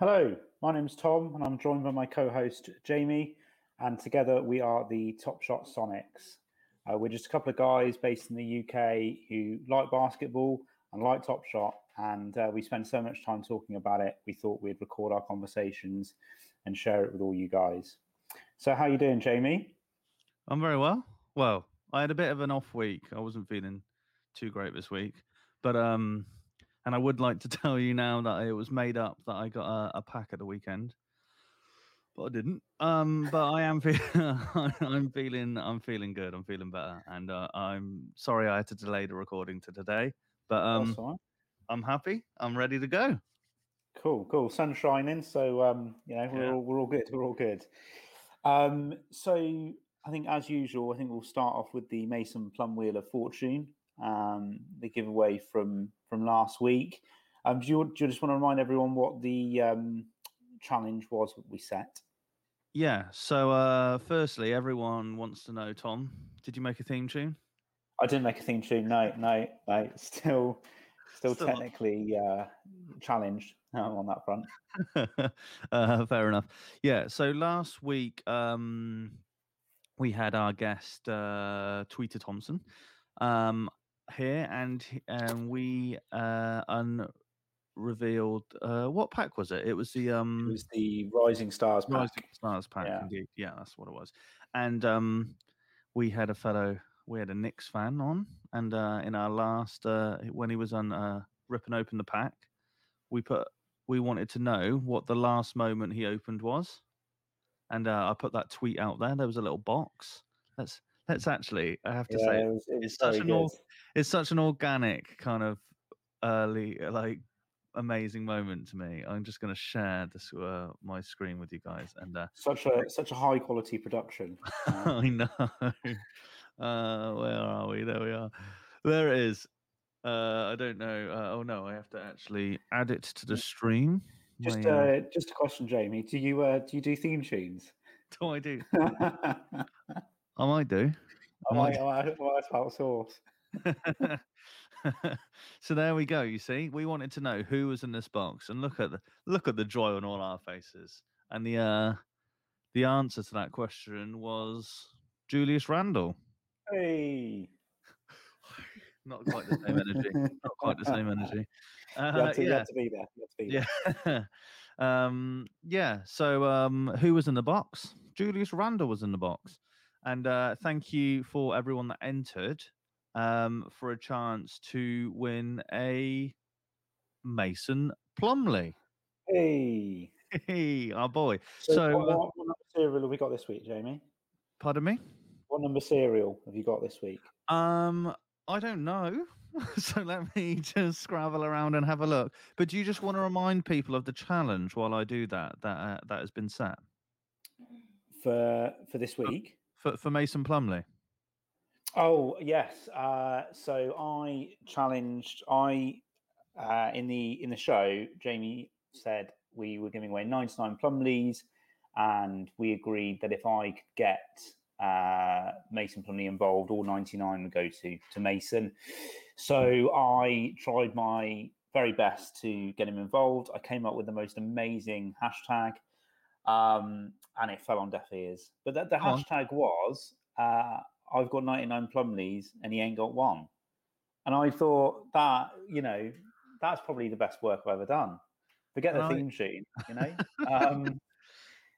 Hello, my name's Tom, and I'm joined by my co-host Jamie, and together we are the Top Shot Sonics. Uh, we're just a couple of guys based in the UK who like basketball and like Top Shot, and uh, we spend so much time talking about it. We thought we'd record our conversations and share it with all you guys. So, how you doing, Jamie? I'm very well. Well, I had a bit of an off week. I wasn't feeling too great this week, but um, and I would like to tell you now that it was made up that I got a, a pack at the weekend, but I didn't. Um, but I am feeling, I'm feeling, I'm feeling good. I'm feeling better, and uh, I'm sorry I had to delay the recording to today, but um, I'm happy. I'm ready to go. Cool, cool. Sun shining, so um, you know we're yeah. all we're all good. We're all good. Um, so I think, as usual, I think we'll start off with the Mason Plum Wheel of Fortune, um, the giveaway from from last week. Um, do, you, do you just want to remind everyone what the um, challenge was that we set? Yeah. So, uh, firstly, everyone wants to know, Tom, did you make a theme tune? I didn't make a theme tune. No, no, no. Still, still, still technically uh, challenged on that front. uh, fair enough. Yeah. So last week, um, we had our guest uh, Tweeter Thompson um, here, and um, we uh, unrevealed uh, what pack was it? It was the um, it was the Rising Stars pack. Rising Stars pack, yeah. indeed. Yeah, that's what it was. And um, we had a fellow, we had a Knicks fan on, and uh, in our last uh, when he was on uh, ripping open the pack, we put we wanted to know what the last moment he opened was and uh, I put that tweet out there. There was a little box. Let's let's actually. I have to yeah, say, it was, it it's such an or, it's such an organic kind of early like amazing moment to me. I'm just going to share this uh, my screen with you guys, and uh, such a such a high quality production. I know. Uh, where are we? There we are. There it is. Uh, I don't know. Uh, oh no, I have to actually add it to the stream. Just, my, uh, uh, just a question, Jamie. Do you uh, do you do theme tunes? Do I do? I might do. I might. I might, outsource. so there we go. You see, we wanted to know who was in this box, and look at the look at the joy on all our faces. And the uh, the answer to that question was Julius Randle. Hey. not quite the same energy. not quite the same energy. Uh, to, yeah. to be there. To be there. Yeah. um, yeah. So um, who was in the box? Julius Randle was in the box. And uh, thank you for everyone that entered um, for a chance to win a Mason Plumley. Hey. Hey, our boy. So, so what, uh, what number cereal have we got this week, Jamie? Pardon me? What number cereal have you got this week? Um, I don't know. so let me just scrabble around and have a look. But do you just want to remind people of the challenge while I do that? That uh, that has been set for for this week for for Mason Plumley? Oh yes. Uh, so I challenged. I uh, in the in the show, Jamie said we were giving away ninety nine Plumleys, and we agreed that if I could get uh, Mason Plumley involved, all 99 would go to, to Mason. So I tried my very best to get him involved. I came up with the most amazing hashtag, um, and it fell on deaf ears. But the, the hashtag was uh, I've got 99 Plumlees and he ain't got one. And I thought that, you know, that's probably the best work I've ever done. Forget the right. theme tune, you know. Um,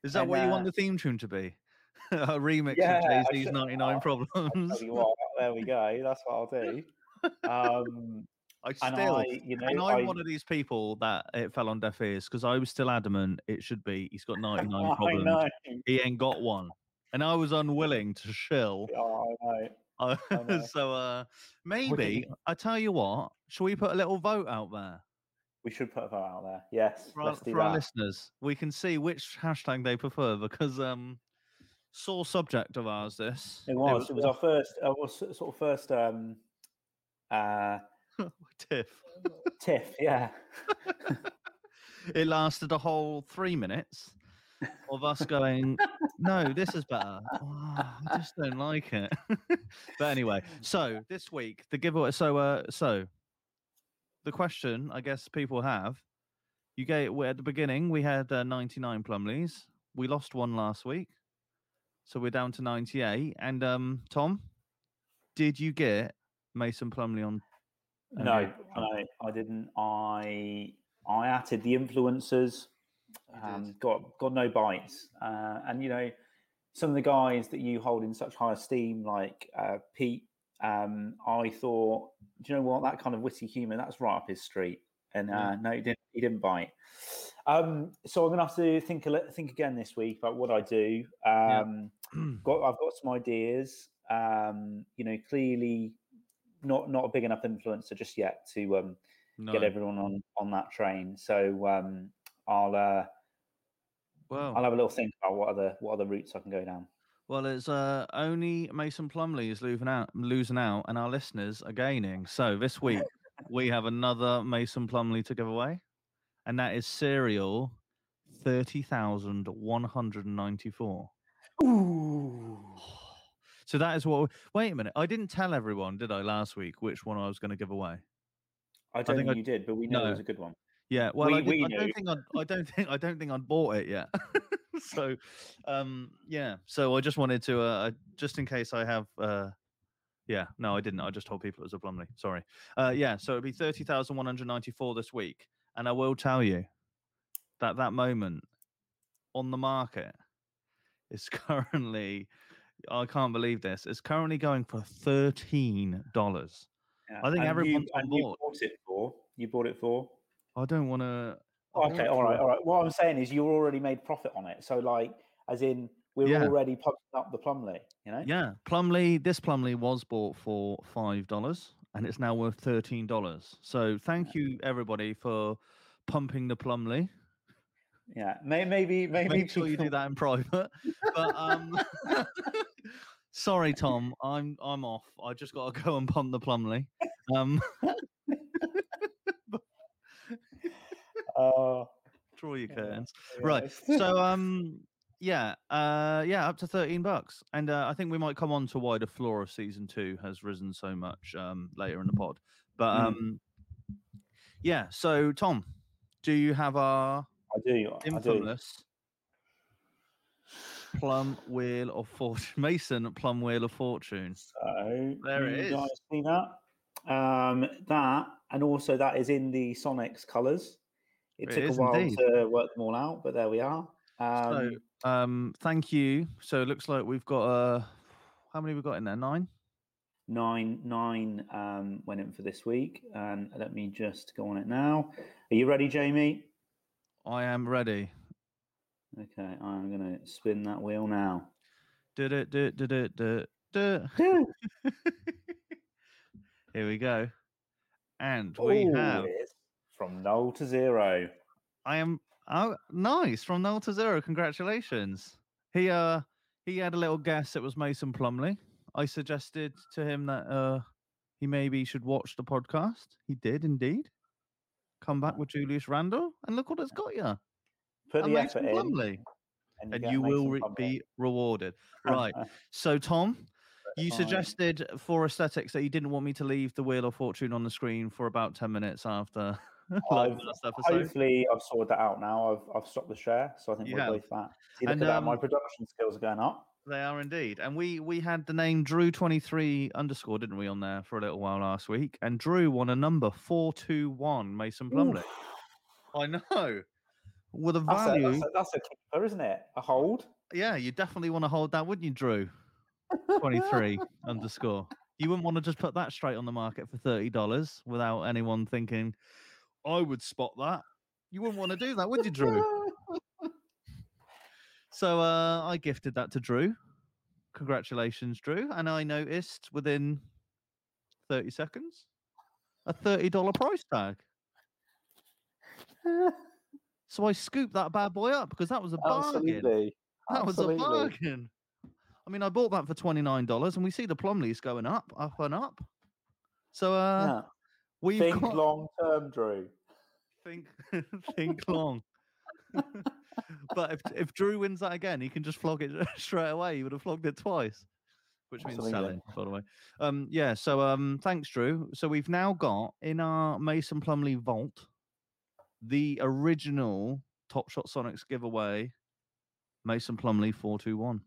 Is that and, what you uh, want the theme tune to be? a remix yeah, of Jay Z's 99 oh, Problems. What, there we go. That's what I'll do. Um, I still, I, you know, and I'm I, one of these people that it fell on deaf ears because I was still adamant it should be. He's got 99 problems. He ain't got one, and I was unwilling to shill. Oh, I know. so uh, maybe I tell you what, shall we put a little vote out there? We should put a vote out there. Yes, for, our, for our listeners, we can see which hashtag they prefer because um, sore subject of ours. This it was. It was, it was our first. It was sort of first. Um, uh, tiff. tiff. Yeah. it lasted a whole three minutes of us going, no, this is better. Oh, I just don't like it. but anyway, so this week the giveaway. So, uh, so the question I guess people have You get well, at the beginning we had uh, 99 Plumleys. We lost one last week, so we're down to 98. And um, Tom, did you get Mason Plumley on? No, I, I didn't. I I added the influencers. Um, got got no bites, uh, and you know some of the guys that you hold in such high esteem, like uh, Pete. Um, I thought, do you know what? That kind of witty humour, that's right up his street. And uh, Yeah. no, he didn't. He didn't bite. Um, so I'm gonna have to think a think again this week about what I do. Um, got I've got some ideas. Um, you know, clearly not not a big enough influencer just yet to um, no. get everyone on on that train. So um, I'll uh, well, I'll have a little think about what other what other routes I can go down. Well, it's uh, only Mason Plumley is losing out, losing out, and our listeners are gaining. So this week we have another Mason Plumley to give away, and that is serial thirty thousand one hundred and ninety-four. Ooh. So that is what. Wait a minute, I didn't tell everyone, did I, last week, which one I was going to give away? I don't think think, I- you did, but we know no. it was a good one. Yeah, well, We- I, didn't- we I don't think I'd, I don't think I don't think I'd bought it yet. so, um, yeah. So I just wanted to, uh, just in case I have, uh, yeah, no, I didn't. I just told people it was a Plumley. Sorry. Uh, yeah. So it'd be thirty thousand one hundred ninety-four this week, and I will tell you that that moment on the market is currently, I can't believe this. It's currently going for thirteen dollars. Yeah. I think and everyone's you, on and you bought it for you bought it for. I don't want oh, to. Okay, all right, all right. What I'm saying is you already made profit on it. So like, as in we're Yeah. already pumping up the Plumley. You know. Yeah, Plumley. This Plumley was bought for five dollars, and it's now worth thirteen dollars. So thank you everybody for pumping the Plumley. Yeah. May, maybe maybe Make sure you do that in private. But um, sorry, Tom, I'm I'm off. I just got to go and pump the Plumley. Um, Uh, draw your curtains. yeah, Right. So um, yeah, uh, yeah, up to thirteen bucks, and uh, I think we might come on to why the floor of season two has risen so much um later in the pod. But Mm. um, yeah. So Tom, do you have our I do. I do. infamous plum wheel of fortune, Mason plum wheel of fortune? So There it is. guys See that? Um, that and also that is in the Sonics colours. It It took a while indeed. to work them all out, but there we are. Um, so um, thank you. So it looks like we've got uh, how many we got in there? Nine. nine nine um, went in for this week, and let me just go on it now. Are you ready, Jamie? I am ready. Okay, I'm going to spin that wheel now. Did it? Did it? Did it? Did? Here we go. And we Ooh, have. from null to zero. I am. Oh, nice from null to zero. Congratulations. He uh he had a little guess. It was Mason Plumley. I suggested to him that uh he maybe should watch the podcast. He did indeed. Come back with Julius Randle, and look what it's got you. Put A the effort in, and and get you will re- be rewarded. Right. So Tom, you suggested for aesthetics that you didn't want me to leave the Wheel of Fortune on the screen for about ten minutes after I've- Hopefully, I've sorted that out now. I've I've stopped the share, so I think You we're both that. See, look And, at that. My um, production skills are going up. They are indeed, and we we had the name Drew twenty three underscore, didn't we, on there for a little while last week? And Drew won a number four two one Mason Plumley. I know. With a That's a, value, that's, a, that's a keeper, isn't it? A hold. yeah, you definitely want to hold that, wouldn't you, Drew? Twenty three underscore. You wouldn't want to just put that straight on the market for thirty dollars without anyone thinking, I would spot that. You wouldn't want to do that, would you, Drew? So uh, I gifted that to Drew. Congratulations, Drew. And I noticed within 30 seconds a $30 price tag. So I scooped that bad boy up because that was a bargain. Absolutely. That was a bargain. I mean, I bought that for $29 and we see the Plumleys going up, up and up. So uh, Yeah. we've Think got long term, Drew. think think long. but if if Drew wins that again, he can just flog it straight away. He would have flogged it twice, which means selling, by the way. Um, yeah. So um, thanks, Drew. So we've now got in our Mason Plumley vault the original Top Shot Sonics giveaway, Mason Plumley four two one.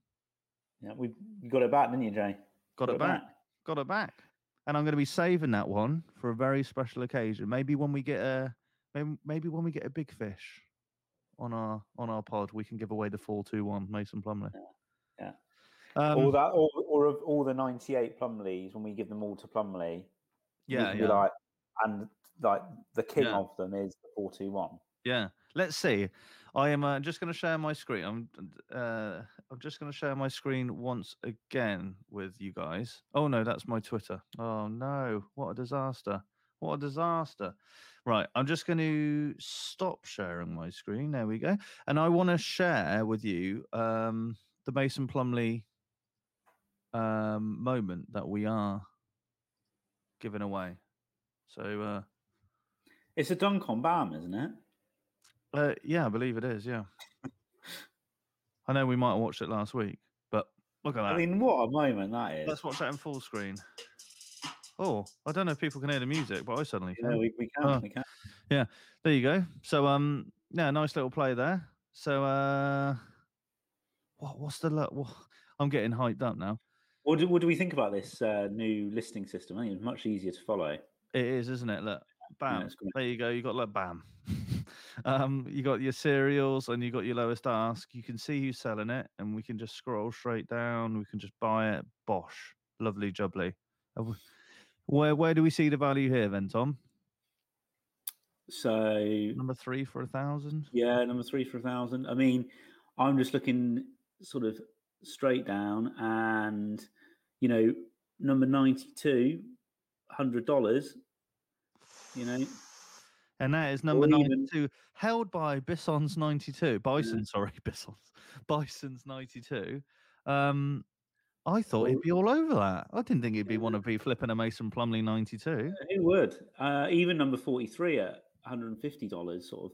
Yeah, we got it back, didn't you, Jay? Got, it back. Got it back. And I'm going to be saving that one for a very special occasion. Maybe when we get a maybe, maybe when we get a big fish on our on our pod, we can give away the four two one Mason Plumley. Yeah. Um, or that, or, or of all the ninety-eight Plumleys, when we give them all to Plumley, yeah, yeah. be like, and like the king Yeah. of them is the four-two-one. Yeah, let's see. I am uh, just going to share my screen. I'm uh, I'm just going to share my screen once again with you guys. Oh no, that's my Twitter. Oh no, what a disaster! What a disaster! Right, I'm just going to stop sharing my screen. There we go. And I want to share with you um, the Mason Plumley um, moment that we are giving away. So. Uh, It's a dunk on Bam, isn't it? Uh, yeah, I believe it is. Yeah. I know we might have watched it last week, but look at that. I mean, what a moment that is. Let's watch that in full screen. Oh, I don't know if people can hear the music, but I suddenly Yeah, we, we can. Oh. We can. There you go. So, um, yeah, nice little play there. So, uh, what what's the look? what, I'm getting hyped up now. What do, what do we think about this uh, new listing system? I think it's much easier to follow. It is, isn't it? Look, bam. great. there you go. You got like bam. um, you got your cereals and you got your lowest ask. You can see who's selling it, and we can just scroll straight down. We can just buy it. Bosh, lovely jubbly. Where where do we see the value here then, Tom? So Number three for a thousand. yeah, number three for a thousand. I mean, I'm just looking sort of straight down, and you know, number ninety-two, hundred dollars. You know, And that is number even- 92, held by Bison's 92. Bison, sorry, Bison's. Bison's 92. Um, I thought he'd be all over that. I didn't think he'd be one to be flipping a Mason Plumley 92. who would? Uh, even number forty-three at one hundred and fifty dollars sort of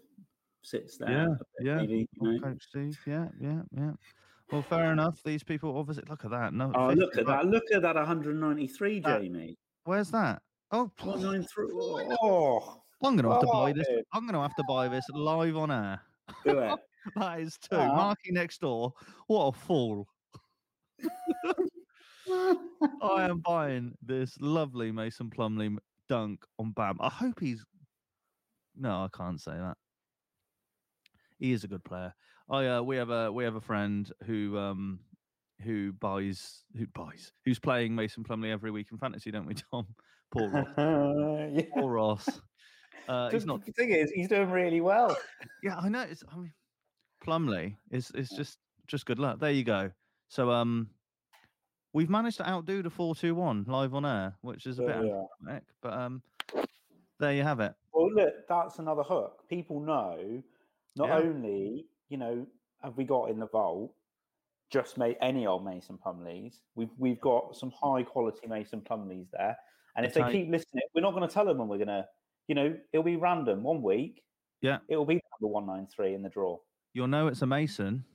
sits there. Yeah, yeah. maybe. You Oh, know? Coach Steve, yeah, yeah, yeah. Well, fair enough. These people obviously look at that. No, Oh, look at bucks. that! Look at that! One hundred ninety-three, That- Jamie. Where's that? Oh, One nine three. Oh, I'm gonna have to buy this. Oh. I'm gonna have to buy this live on air. do it. That is two. Ah. Marky next door. What a fool. I am buying this lovely Mason Plumley dunk on Bam. I hope he's. No, I can't say that. He is a good player. I uh, we have a we have a friend who um who buys who buys who's playing Mason Plumley every week in fantasy, don't we, Tom? Poor Ross. yeah. Poor Ross. Uh, he's Just not. The thing is, he's doing really well. Yeah, I know. It's, I mean, Plumley is is just just good luck. There you go. So um, we've managed to outdo the four two one live on air, which is a bit There we are. but um, there you have it. Well, look, that's another hook. People know not Yeah. only, you know, have we got in the vault just made any old Mason Plumleys. We've we've got some high quality Mason Plumleys there. And if they how- keep listening, we're not going to tell them when we're going to, you know, it'll be random one week. Yeah. It'll be number 193 in the draw. You'll know it's a Mason,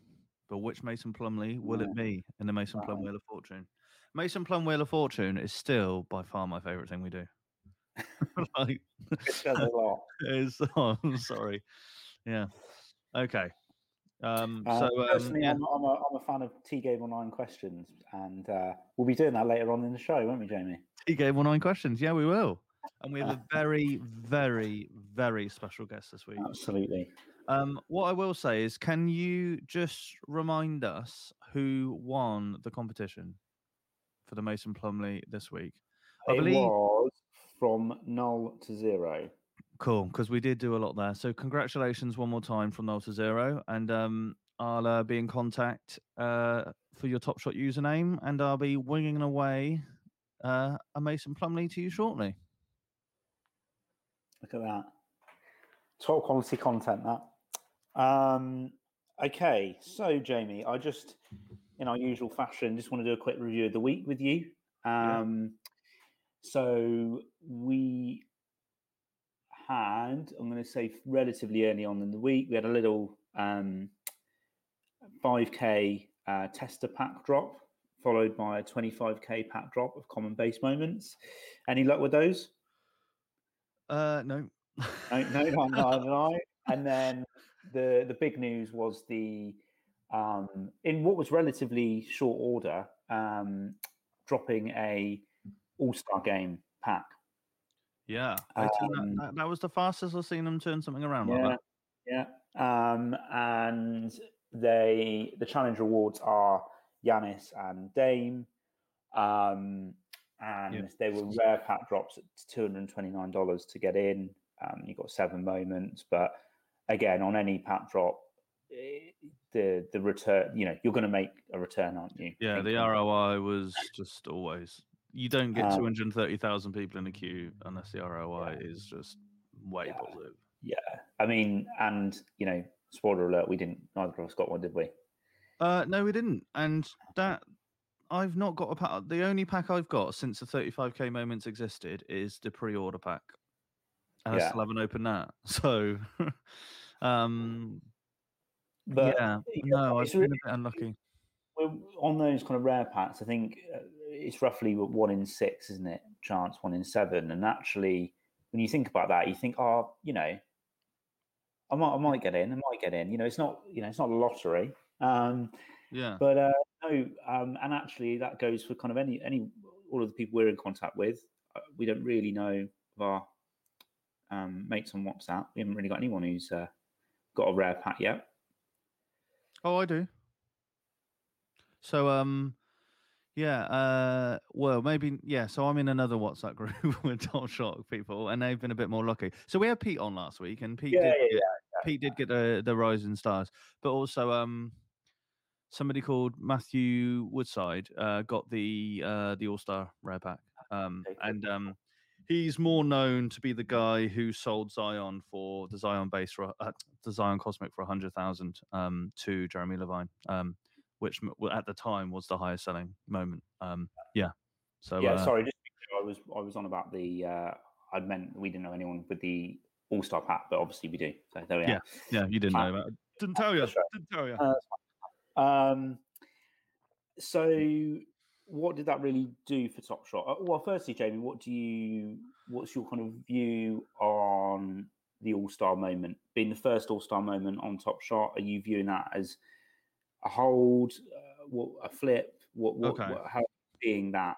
but which Mason Plumley will it be in the Mason Plum Wheel of Fortune? Mason Plum Wheel of Fortune is still by far my favorite thing we do. like, It says a lot. is oh, I'm sorry. Yeah. Okay. Um, Uh, so um, personally, yeah. I'm, I'm, a, I'm a fan of T Game Online questions, and uh, we'll be doing that later on in the show, won't we, Jamie? He gave one nine questions. Yeah, we will. And we have a very, very, very special guest this week. Absolutely. Um, what I will say is, can you just remind us who won the competition for the Mason Plumley this week? I it believe- was from null to zero. Cool, because we did do a lot there. So congratulations one more time from null to zero, and um, I'll uh, be in contact uh, for your Top Shot username, and I'll be winging away uh, a Mason Plumley to you shortly. Look at that. Top quality content, that. Um, okay, so Jamie, I just, in our usual fashion, just want to do a quick review of the week with you. Yeah. Um, So we had, I'm going to say relatively early on in the week, we had a little um, 5K uh, tester pack drop, followed by a 25K pack drop of common base moments. Any luck with those? Uh, no. No, no, no, no, no. and then the the big news was the um, in what was relatively short order, um, dropping a All Star Game pack. Yeah, um, that, that, was the fastest I've seen them turn something around yeah, Yeah, um, and they the challenge rewards are Giannis and Dame, um, and yep. they were rare pack drops at two hundred twenty nine dollars to get in. Um, you got seven moments, but again, on any pack drop, the the return, you know, you're going to make a return, aren't you? Yeah, the ROI was just always. You don't get um, 230,000 people in a queue unless the ROI yeah. is just way yeah. positive. Yeah, I mean, and you know, spoiler alert, we didn't. Neither of us got one, did we? Uh, no, we didn't. And that I've not got a pack. The only pack I've got since the 35k moments existed is the pre-order pack, and yeah. I still haven't opened that. So, um, but yeah, no, I've really, been a bit unlucky. On those kind of rare packs, I think uh, it's roughly one in six, isn't it? Chance one in seven, and actually, when you think about that, you think, oh, you know, I might, I might get in, I might get in. You know, it's not, you know, it's not a lottery. Um, yeah. But uh, no, um, and actually, that goes for kind of any, any, all of the people we're in contact with. Uh, we don't really know of our um, mates on WhatsApp. We haven't really got anyone who's uh, got a rare pack yet. Oh, I do. So, um, yeah, uh, well, maybe, yeah. So I'm in another WhatsApp group with Top Shot people, and they've been a bit more lucky. So we had Pete on last week, and Pete, yeah, did, yeah, get, yeah, Pete did get the the Rising Stars, but also um, somebody called Matthew Woodside uh, got the uh, the All Star Rare Pack, um, and um, he's more known to be the guy who sold Zion for the Zion base for uh, the Zion Cosmic for a hundred thousand um, to Jeremy Levine, um, which at the time was the highest selling moment. Um, yeah. So yeah, uh, sorry, just I was I was on about the uh, I meant we didn't know anyone with the All Star pack, but obviously we do. So there we yeah, are. Yeah, you didn't know that. Didn't tell you. Didn't tell you. Uh, um, so what did that really do for Top Shot? Uh, well, firstly, Jamie, what do you what's your kind of view on the All Star moment? Being the first All Star moment on Top Shot, are you viewing that as a hold, uh, what a flip? What what, okay. what how being that?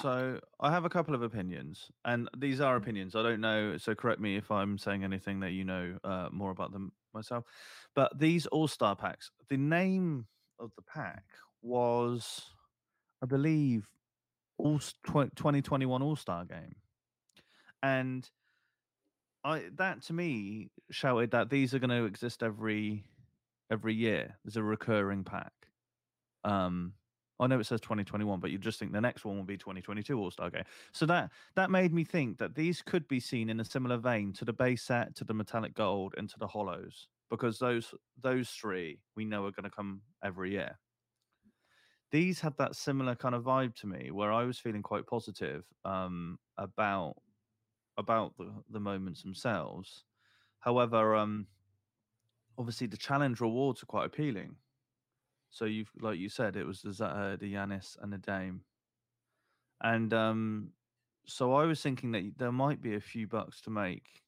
So I have a couple of opinions, and these are opinions. I don't know, so correct me if I'm saying anything that you know uh, more about them myself. But these All Star packs, the name of the pack was I believe, all 2021 All Star game, and I that to me shouted that these are going to exist every every year. There's a recurring pack. Um, I know it says 2021, but you just think the next one will be 2022 All Star Game. So that that made me think that these could be seen in a similar vein to the base set, to the metallic gold, and to the hollows, because those those three we know are going to come every year these had that similar kind of vibe to me where I was feeling quite positive um, about about the, the moments themselves. However, um, obviously the challenge rewards are quite appealing. So you've like you said, it was the uh, the Giannis and the Dame, and um, so I was thinking that there might be a few bucks to make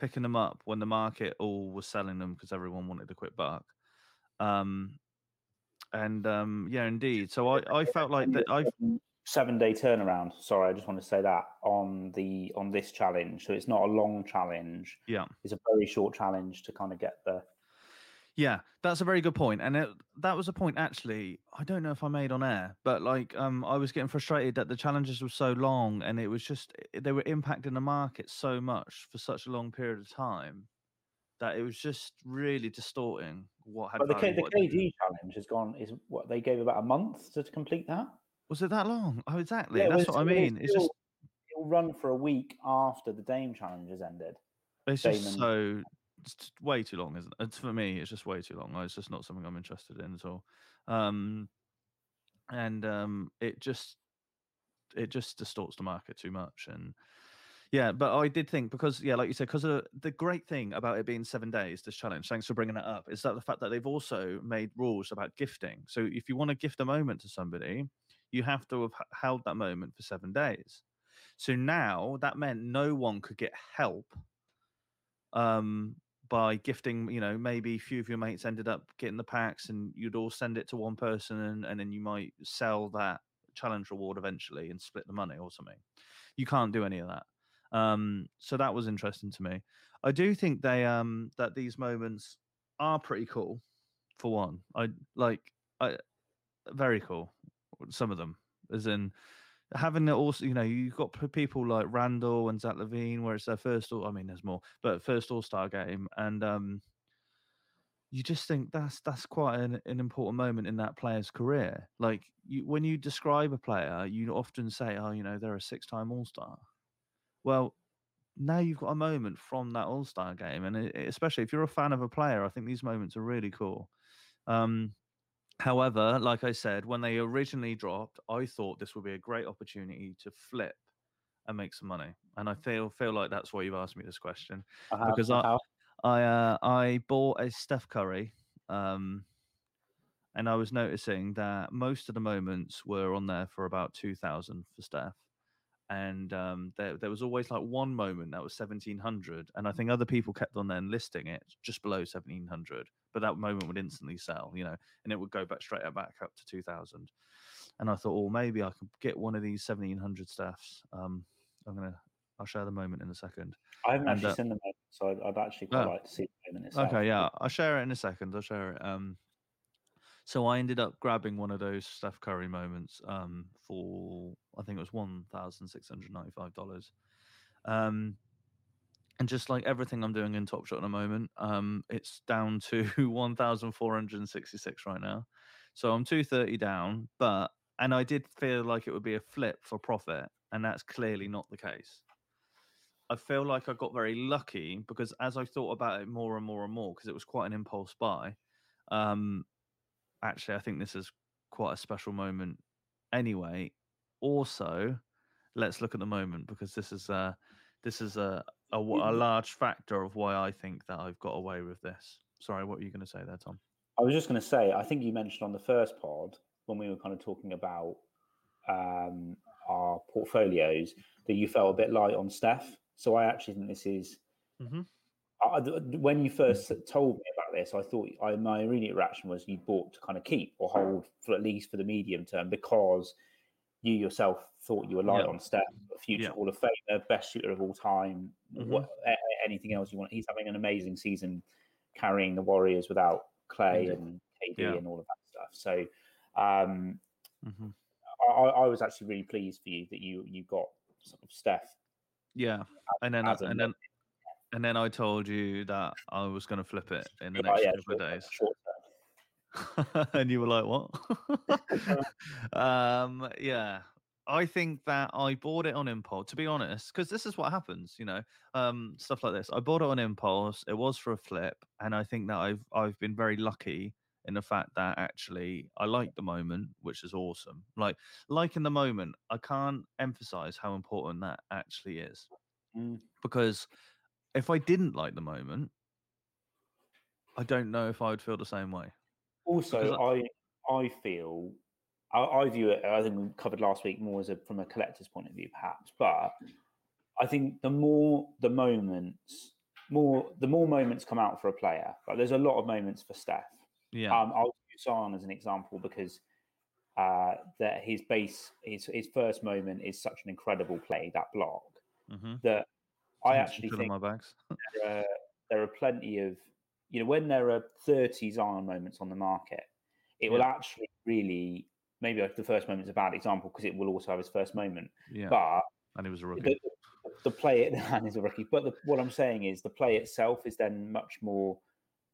picking them up when the market all was selling them because everyone wanted a quick buck. Um, and um, yeah, indeed. So I, I felt like that I seven day turnaround. Sorry, I just want to say that on the on this challenge. So it's not a long challenge. Yeah, it's a very short challenge to kind of get the. Yeah, that's a very good point, and it, that was a point actually. I don't know if I made on air, but like, um, I was getting frustrated that the challenges were so long, and it was just they were impacting the market so much for such a long period of time that it was just really distorting what had. But the, K, the KD challenge has gone. Is what they gave about a month to, to complete that. Was it that long? Oh, exactly. Yeah, That's what I mean. It's, just it'll run for a week after the Dame challenge has ended. It's Dame just so it's way too long, isn't it? It's, for me, it's just way too long. It's just not something I'm interested in at all. Um, and um, it just it just distorts the market too much and yeah, but I did think because yeah, like you said, because the great thing about it being seven days, this challenge. Thanks for bringing that up. Is that the fact that they've also made rules about gifting. So if you want to gift a moment to somebody, you have to have held that moment for seven days. So now that meant no one could get help um, by gifting, you know, maybe a few of your mates ended up getting the packs and you'd all send it to one person and, and then you might sell that challenge reward eventually and split the money or something. You can't do any of that. Um, so that was interesting to me. I do think they um that these moments are pretty cool for one. I like I very cool. Some of them, as in having it also, you know, you've got people like Randle and Zach LaVine, where it's their first. All, I mean, there's more, but first All Star game, and um, you just think that's that's quite an, an important moment in that player's career. Like you, when you describe a player, you often say, "Oh, you know, they're a six-time All Star." Well, now you've got a moment from that All Star game, and it, especially if you're a fan of a player, I think these moments are really cool. Um, however, like I said, when they originally dropped, I thought this would be a great opportunity to flip and make some money, and I feel feel like that's why you've asked me this question Uh-huh, because I uh-huh. I uh, I bought a Steph Curry, um, and I was noticing that most of the moments were on there for about two thousand for Steph, and um, there there was always like one moment that was seventeen hundred, and I think other people kept on then listing it just below seventeen hundred, but that moment would instantly sell, you know, and it would go back straight up back up to two thousand, and I thought, well maybe I could get one of these seventeen hundred staffs Um, I'm gonna I'll share the moment in a second. I haven't and, actually uh, seen the moment, so I'd, I'd actually quite Oh. like to see the moment itself. Okay, yeah, I'll share it in a second. I'll share it. Um, so I ended up grabbing one of those Steph Curry moments um, for I think it was one thousand six hundred ninety-five dollars. Um, and just like everything I'm doing in Top Shot at the moment, um, it's down to one thousand four hundred and sixty-six right now. So I'm two thirty down, but and I did feel like it would be a flip for profit, and that's clearly not the case. I feel like I got very lucky because as I thought about it more and more and more, because it was quite an impulse buy. Um, actually, I think this is quite a special moment. Anyway, also, let's look at the moment because this is a this is a a, a Mhm. large factor of why I think that I've got away with this. Sorry, what were you going to say there, Tom? I was just going to say, I think you mentioned on the first pod when we were kind of talking about um, our portfolios that you felt a bit light on Steph. So I actually think this is. Mm-hmm. I- when you first told me about this, I thought I, my immediate reaction was you bought to kind of keep or hold for at least for the medium term because you yourself thought you were light Yeah. on Steph, future Yeah. Hall of Famer, best shooter of all time. Mhm. What, anything else you want? He's having an amazing season, carrying the Warriors without Clay and KD Yeah. and all of that stuff. So um, Mm-hmm. I, I was actually really pleased for you that you you got sort of Steph. Yeah, and then and then and then I told you that I was going to flip it in the next yeah, couple of days. and you were like, "What?" um, yeah, I think that I bought it on impulse. To be honest, because this is what happens, you know, um, stuff like this. I bought it on impulse. It was for a flip, and I think that I've I've been very lucky in the fact that actually I like the moment, which is awesome. Like like in the moment, I can't emphasize how important that actually is Mm. because if I didn't like the moment, I don't know if I would feel the same way. Also, I I feel I, I view it. I think we covered last week more as a from a collector's point of view, perhaps. But I think the more the moments, more the more moments come out for a player. Like there's a lot of moments for Steph. Yeah. Um, I'll use Zion as an example because uh, that his base, his his first moment is such an incredible play. That block mm-hmm. that I actually think my bags. there are, there are plenty of you know when there are 30 Zion moments on the market, it will actually really maybe like the first moment's a bad example because it will also have his first moment, yeah, but and he was a rookie. the, the play and is a rookie. But the, what I'm saying is the play itself is then much more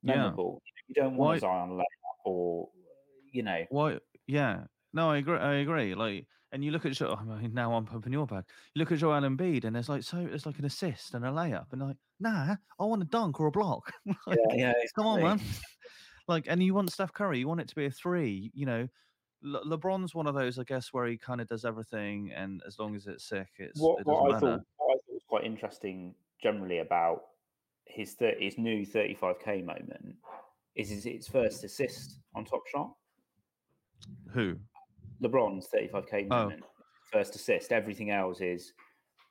memorable. Yeah. You don't want Why- Zion layup or you know Why? Yeah. No, I agree. I agree. Like, and you look at Joel. I mean, now I'm pumping your bag. You look at Joel Embiid, and there's like so it's like an assist and a layup, and like, nah, I want a dunk or a block. Like, yeah, yeah Come on, man. like, and you want Steph Curry, you want it to be a three. You know, Le- LeBron's one of those, I guess, where he kind of does everything, and as long as it's sick, it's what, it what I thought what I thought was quite interesting generally about his thir- his new 35k moment is his, his first assist on Top Shot. Who? LeBron's 35k Oh. moment, first assist. Everything else is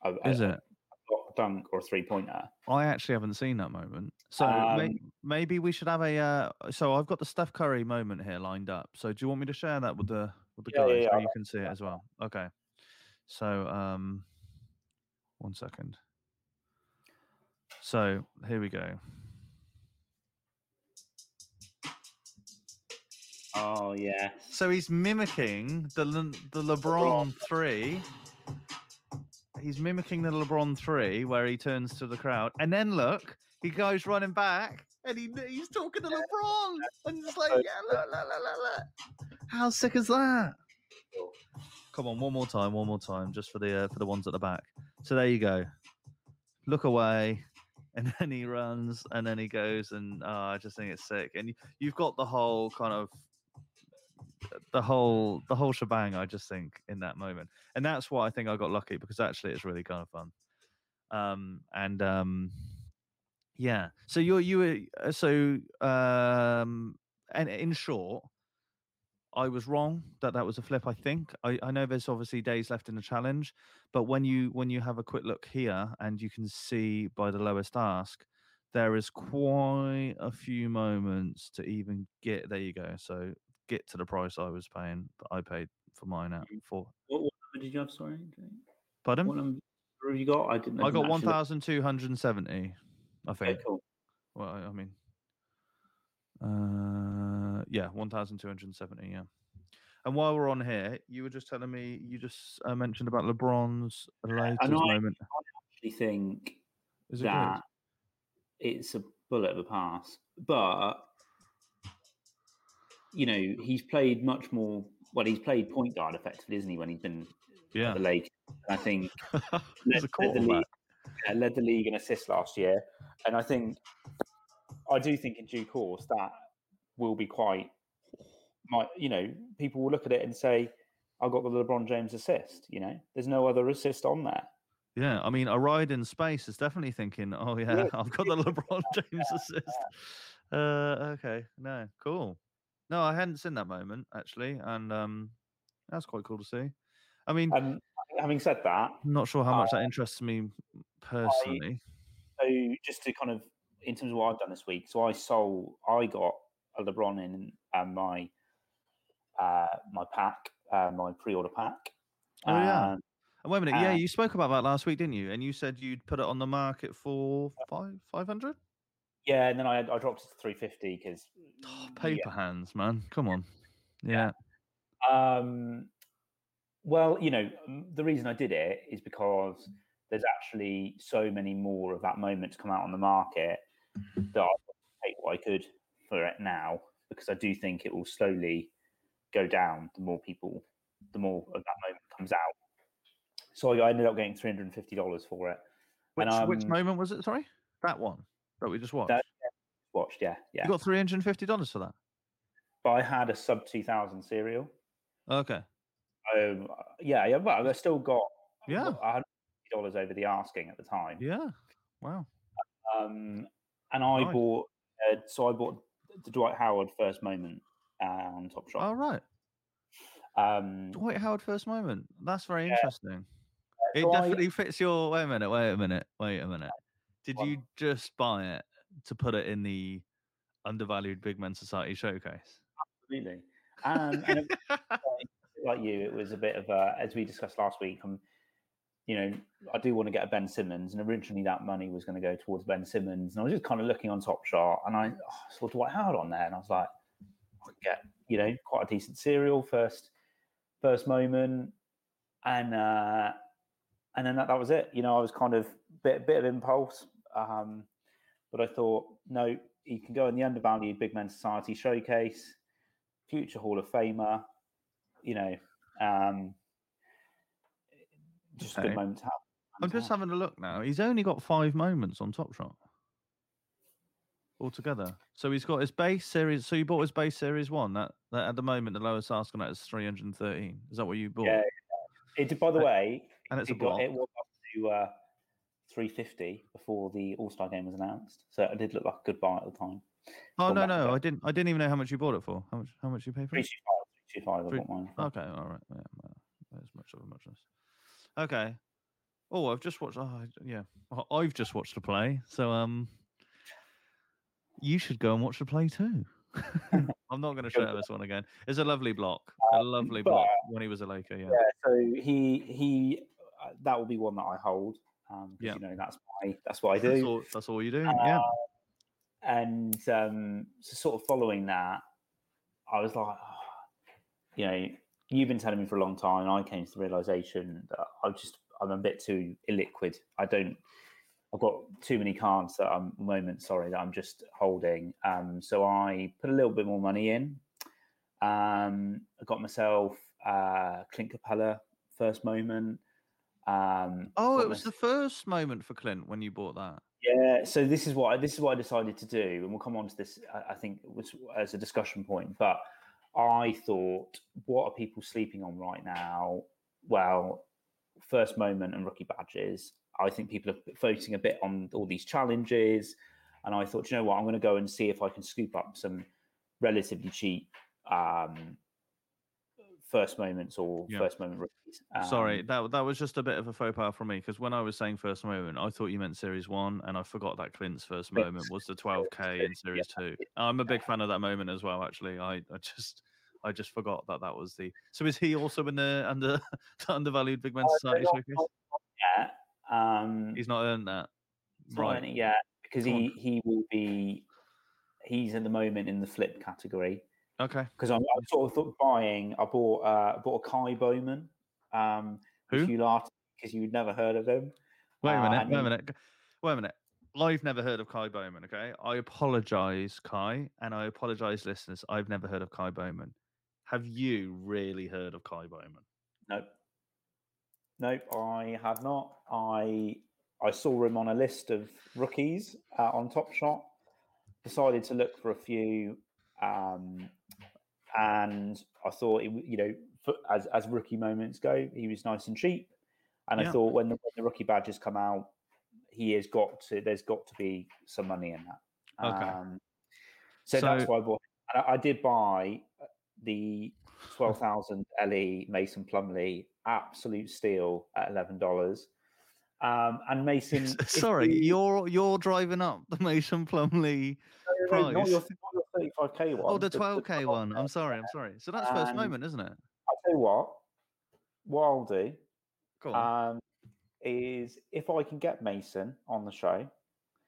a, a- Is a it? block dunk or a three pointer. I actually haven't seen that moment. So may, Um, maybe we should have a. Uh, so I've got the Steph Curry moment here lined up. So do you want me to share that with the with the Yeah, yeah, guys yeah, so I'd you can see it as well? Okay. So um, one second. So here we go. Oh yeah. So he's mimicking the the LeBron three. He's mimicking the LeBron three where he turns to the crowd, and then look, he goes running back, and he he's talking to LeBron, and it's like, yeah, look, look, look, look. How sick is that? Come on, one more time, one more time, just for the uh, for the ones at the back. So there you go. Look away, and then he runs, and then he goes, and oh, I just think it's sick. And you, you've got the whole kind of the whole the whole shebang. I just think in that moment, and that's why I think I got lucky because actually it's really kind of fun. Um, and um, yeah. So you're you were uh, so um, and in short. I was wrong that that was a flip. I think I, I know there's obviously days left in the challenge, but when you when you have a quick look here and you can see by the lowest ask, there is quite a few moments to even get. There you go. So get to the price I was paying. But I paid for mine at four. What, what number did you have? Sorry. Pardon? What number have you got? I didn't. I got one thousand two hundred and seventy. I think. Okay, cool. Well, I I mean, uh, yeah, one thousand two hundred seventy. Yeah. And while we're on here, you were just telling me you just uh, mentioned about LeBron's latest I- moment. I actually think Is it that it's a bullet of a pass, but you know he's played much more. Well, he's played point guard effectively, isn't he? When he's been good? at the Lakers, I think Yeah. led, a led the league, yeah, led the league in assists last year, and I think I do think in due course that will be quite. Might you know people will look at it and say, "I got the LeBron James assist." You know, there's no other assist on there. Yeah, I mean, a ride in space is definitely thinking, oh yeah, Yeah, I've got the LeBron James assist. Uh, okay, no, cool. No, I hadn't seen that moment actually, and um, that's quite cool to see. I mean, Um, having said that, I'm not sure how much that interests me personally. so just to kind of in terms of what I've done this week, so I sold, I got a LeBron in um, my uh, my pack, uh, my pre-order pack. Oh, yeah. and And wait a minute, yeah, uh, you spoke about that last week, didn't you? And you said you'd put it on the market for five five hundred. Yeah, and then I I dropped it to three fifty because Oh, paper hands, man. Come on. Yeah. Um, well, you know, the reason I did it is because there's actually so many more of that moment to come out on the market that I take what I could for it now because I do think it will slowly go down the more people, the more of that moment comes out. So I ended up getting three hundred and fifty dollars for it. Which And, which um, moment was it? Sorry, that one that we just watched. That- Watched, yeah, yeah. You got three hundred and fifty dollars for that. But I had a sub two thousand serial. Okay. Um, yeah, yeah, but I still got Yeah. one hundred dollars over the asking at the time. Yeah. Wow. Um, and I Nice. bought, uh, so I bought the Dwight Howard first moment uh, on Top All Shop. right. Um, Dwight Howard first moment. That's very Yeah. interesting. It so I- definitely fits your. Wait a minute. Wait a minute. Wait a minute. Did What? you just buy it to put it in the undervalued Big Men Society showcase? absolutely. And, and like you, it was a bit of a, as we discussed last week. I'm, you know, I do want to get a Ben Simmons, and originally that money was going to go towards Ben Simmons, and I was just kind of looking on Top Shot, and I oh, saw Dwight Howard on there, and I was like, I could get, you know, quite a decent serial first, first moment, and uh, and then that, that was it. You know, I was kind of bit bit of impulse, um, but I thought, no, you can go in the undervalued Big Men Society showcase, future Hall of Famer, you know, um, just a Okay. good moment to have. I'm just having a look now. He's only got five moments on Top Shot altogether. So he's got his base series. So you bought his base series one. That, that at the moment the lowest ask on that is 313. Is that what you bought? Yeah, It did, by the way, and it's a it, got, block. it was up to uh, 350 before the All Star game was announced. So it did look like a good buy at the time. Oh gone no no. I didn't. I didn't even know how much you bought it for. How much? How much you pay for it? 325, 325 I bought mine. for. Okay, all right. Yeah, well, there's much of a muchness. Okay. Oh, I've just watched. Oh, yeah, I- I've just watched the play. So um, you should go and watch the play too. I'm not going to share this one again. It's a lovely block, a lovely but- block when he was a Laker. Yeah, Yeah, so he he uh, that will be one that I hold. Um, Yeah. you know that's my that's what I that's do. all. That's all you do. Uh, yeah, and um, so sort of following that, I was like, "Oh," you know, you've been telling me for a long time. And I came to the realization that I just I'm a bit too illiquid. I don't. I've got too many cards that I'm moment sorry that I'm just holding. Um, so I put a little bit more money in. Um, I got myself uh, Clint Capela first moment. Um, Oh, it was the first moment for Clint when you bought that. yeah, so this is what I, this is what I decided to do, and we'll come on to this. I, I think was as a discussion point, but I thought, what are people sleeping on right now? Well, first moment and rookie badges. I think people are focusing a bit on all these challenges, and I thought, you know what, I'm going to go and see if I can scoop up some relatively cheap um, first moments or Yeah. first moment rookies. Sorry, Um, that that was just a bit of a faux pas from me because when I was saying first moment, I thought you meant Series One, and I forgot that Clint's first moment was the 12k in Series Two. I'm a big fan of that moment as well. Actually, I, I just I just forgot that that was the. So is he also in the under the undervalued Big Men Uh, Society showcase? not. Um, He's not earned that. Right. yet because he he will be he's at the moment in the flip category Okay. because I'm sort of thought buying. I bought uh, I bought a Ky Bowman. Um, Who? You laughed because you'd never heard of him. Wait a Uh, minute. and Wait a minute. Wait a minute. I've never heard of Ky Bowman. Okay, I apologize, Ky, and I apologize, listeners. I've never heard of Ky Bowman. Have you really heard of Ky Bowman? Nope. Nope, I have not. I I saw him on a list of rookies uh, on Top Shot. Decided to look for a few, um, and I thought, it, you know, for, as as rookie moments go, he was nice and cheap. And Yeah. I thought when the, when the rookie badges come out, he has got to. There's got to be some money in that. Okay. Um, so, that's why I bought. And I, I did buy uh, the 12,000 LE E Mason Plumlee, absolute steal at $11. Um, and Mason. Sorry, you- you're you're driving up the Mason Plumlee. no, no, no, not, your, price. not 35k one. Oh, the the- 12k one. I'm sorry. I'm sorry. So that's first moment, isn't it? I'll tell you what, what I'll do Go on. um, is if I can get Mason on the show,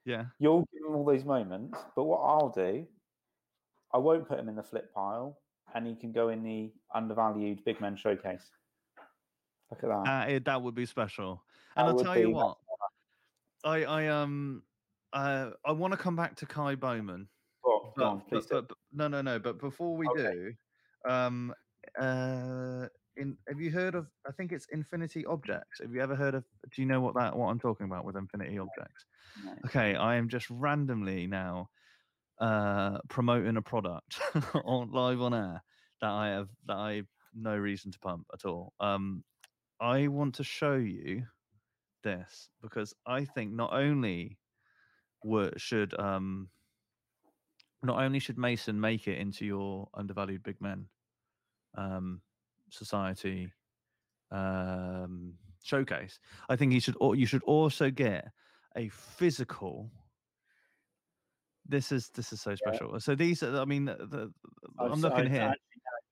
yeah. you'll give him all these moments. But what I'll do, I won't put him in the flip pile, and he can go in the undervalued big men showcase. Look at that. Uh, it, that would be special. And That I'll tell you what. I I um uh I want to come back to Ky Bowman. Go on, go on, please but, but- no, no, no. But before we Okay. do, um, uh, in have you heard of? I think it's Infinity Objects. Have you ever heard of? Do you know what that what I'm talking about with Infinity Objects? No. Okay, I am just randomly now uh promoting a product on live on air that I have that I have no reason to pump at all. Um, I want to show you this because I think not only were, should um not only should Mason make it into your undervalued big men um society um showcase, I think he should you should also get a physical this is this is so special. So these are I mean the, I'm looking I- here. now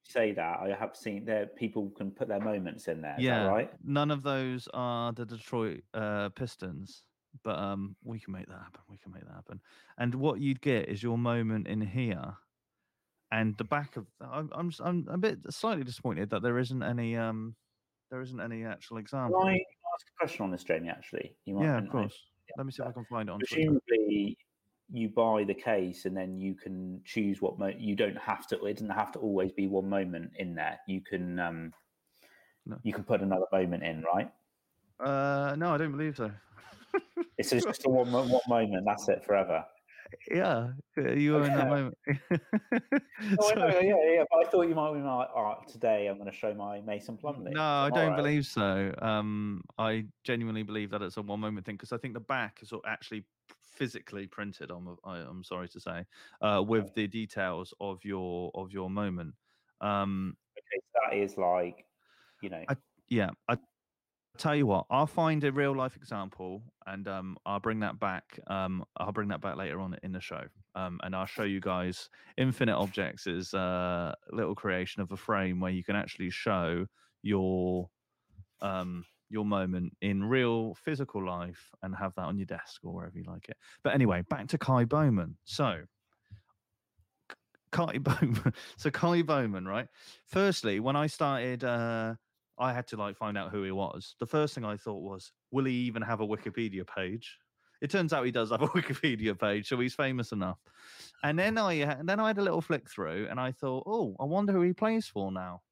say that I have seen there people can put their moments in there. yeah, that right? none of those are the Detroit uh, Pistons, but um, we can make that happen. We can make that happen. And what you'd get is your moment in here, and the back of. I'm I'm I'm a bit slightly disappointed that there isn't any um, there isn't any actual Can example. I ask a question on this, Jamie? Actually, you might. yeah, of course. Let me see if I can find it on presumably you buy the case and then you can choose what mo- you don't have to it doesn't have to always be one moment in there you can um No. you can put another moment in right Uh, no, I don't believe so. It's just a one, one moment that's it forever yeah, you were in that Okay. moment. oh, I yeah yeah but i thought you might be like oh, today i'm going to show my mason plumlee No, I don't believe so. Um, I genuinely believe that it's a one moment thing because I think the back is actually physically printed. I'm I, I'm sorry to say, uh, with the details of your of your moment. Um, okay, so that is like you know I- yeah, I tell you what, I'll find a real life example and um, I'll bring that back. Um, I'll bring that back later on in the show. Um, and I'll show you guys Infinite Objects is a little creation of a frame where you can actually show your um, your moment in real physical life and have that on your desk or wherever you like it. But anyway, back to Ky Bowman. So Ky Bowman. So Ky Bowman, right? Firstly, when I started uh I had to like find out who he was. The first thing I thought was, will he even have a Wikipedia page? It turns out he does have a Wikipedia page, so he's famous enough. And then I and then I had a little flick through, and I thought, oh, I wonder who he plays for now.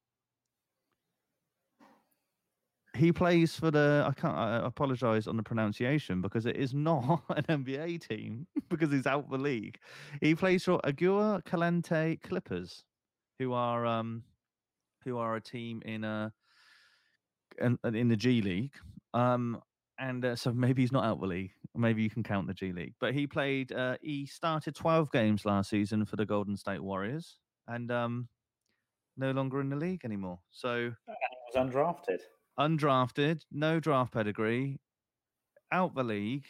He plays for the. I can't. I apologize on the pronunciation because it is not an NBA team because he's out the league. He plays for Agua Caliente Clippers, who are um, who are a team in a in, in the G League. Um, and uh, so maybe he's not out the league. Maybe you can count the G League. But he played. Uh, he started 12 games last season for the Golden State Warriors, and um, no longer in the league anymore. So he was undrafted. Undrafted, no draft pedigree, out the league,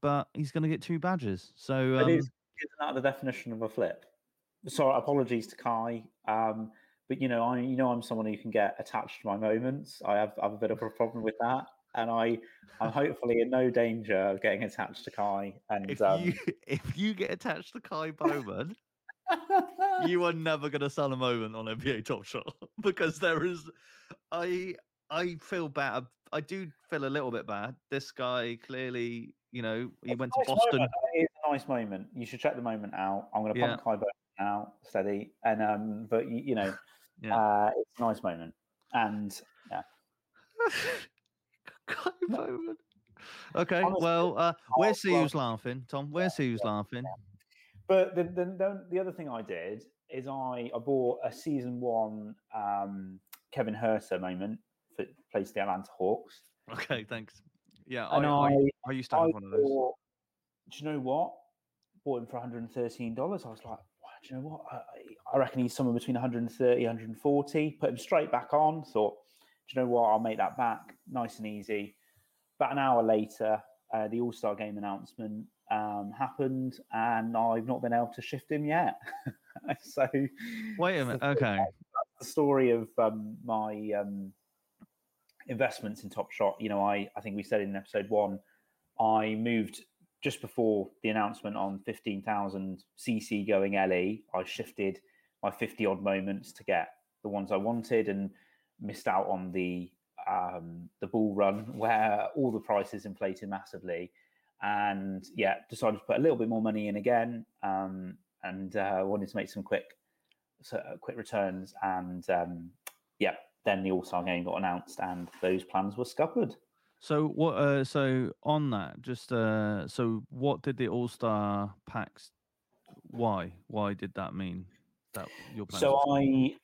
but he's going to get two badges. So um, it is not that the definition of a flip. Sorry, apologies to Ky. Um, but you know, I you know I'm someone who can get attached to my moments. I have, I have a bit of a problem with that, and I I'm hopefully in no danger of getting attached to Ky. And if um, you if you get attached to Ky Bowman, you are never going to sell a moment on NBA Top Shot because there is, I I feel bad. I do feel a little bit bad. This guy clearly, you know, he it's went to Boston. Moment. It's a nice moment. You should check the moment out. I'm going to pump yeah. Ky Bowman out steady, and um, but you, you know. Yeah. Uh, it's a nice moment. And yeah. moment. Okay, Honestly, well, uh, where's see who's laughing, Tom? Where's see who's laughing? But the, the, the other thing I did is I, I bought a season one um, Kevin Huerter moment for place the Atlanta Hawks. Okay, thanks. Yeah, and I, I, I, used to have I one of those. Bought, do you know what? Bought him for $113. I was like, do you know what? I, I reckon he's somewhere between 130, 140. Put him straight back on. Thought, do you know what? I'll make that back nice and easy. About an hour later, uh, the All Star game announcement um, happened, and I've not been able to shift him yet. so, wait a minute. Okay, the story of um, my um, investments in Top Shot. You know, I I think we said in episode one, I moved just before the announcement on 15,000 CC going LE, I shifted my 50 odd moments to get the ones I wanted and missed out on the um, the bull run where all the prices inflated massively. And yeah, decided to put a little bit more money in again um, and uh, wanted to make some quick so, uh, quick returns. And um, yeah, then the All Star game got announced and those plans were scuppered. So what? Uh, so on that, just uh, so what did the All Star packs? Why? Why did that mean that your plan? So I,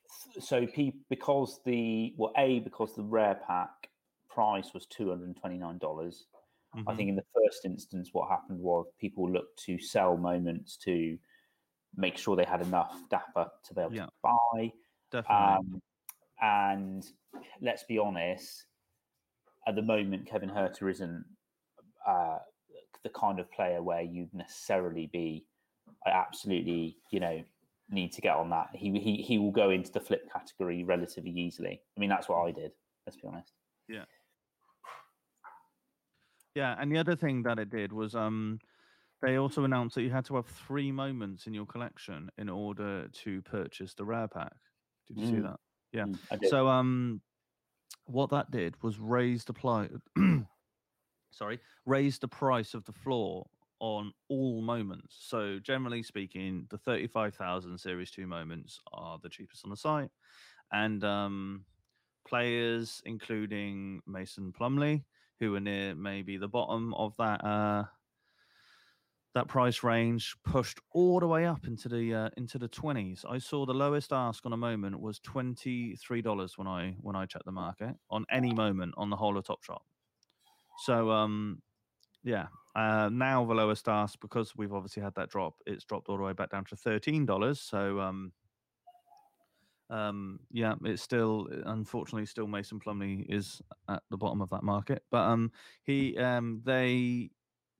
so P because the well a because the rare pack price was two hundred and twenty nine dollars. Mm-hmm. I think in the first instance, what happened was people looked to sell moments to make sure they had enough Dapper to be able yeah. to buy. Definitely. Um, and let's be honest, at the moment, Kevin Huerter isn't uh, the kind of player where you'd necessarily be absolutely, you know, need to get on that. He he he will go into the flip category relatively easily. I mean, that's what I did. Let's be honest. Yeah. Yeah, and the other thing that it did was um they also announced that you had to have three moments in your collection in order to purchase the rare pack. Did you mm. see that? Yeah. Mm, so um what that did was raise the price. sorry, raise the price of the floor on all moments. So generally speaking, the thirty-five thousand Series Two moments are the cheapest on the site, and um, players, including Mason Plumlee, who are near maybe the bottom of that uh, that price range pushed all the way up into the uh, into the twenties. I saw the lowest ask on a moment was twenty three dollars when I when I checked the market on any moment on the whole of Top Shot. So um, yeah, uh, now the lowest ask because we've obviously had that drop. It's dropped all the way back down to thirteen dollars. So um, Um, yeah, it's still unfortunately still Mason Plumlee is at the bottom of that market, but um, he um they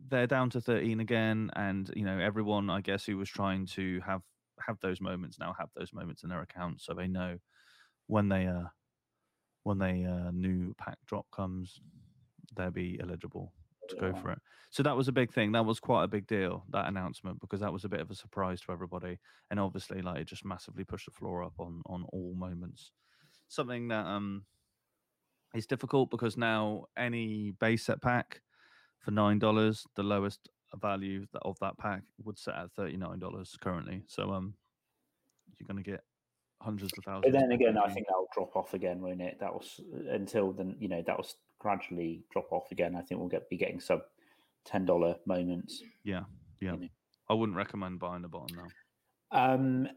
they're down to 13 again, and you know everyone I guess who was trying to have have those moments now have those moments in their account, so they know when they uh when they uh new pack drop comes, they'll be eligible to go for it. So that was a big thing. That was quite a big deal, that announcement, because that was a bit of a surprise to everybody. And obviously, like it just massively pushed the floor up on on all moments. Something that um is difficult because now any base set pack for nine dollars, the lowest value of that pack would set at thirty nine dollars currently. So um you're gonna get hundreds of thousands. But then again, I think that'll drop off again, won't it? That was until then, you know, that was gradually drop off again. I think we'll get be getting sub ten dollar moments. Yeah, yeah. You know. I wouldn't recommend buying the bottom now. Um,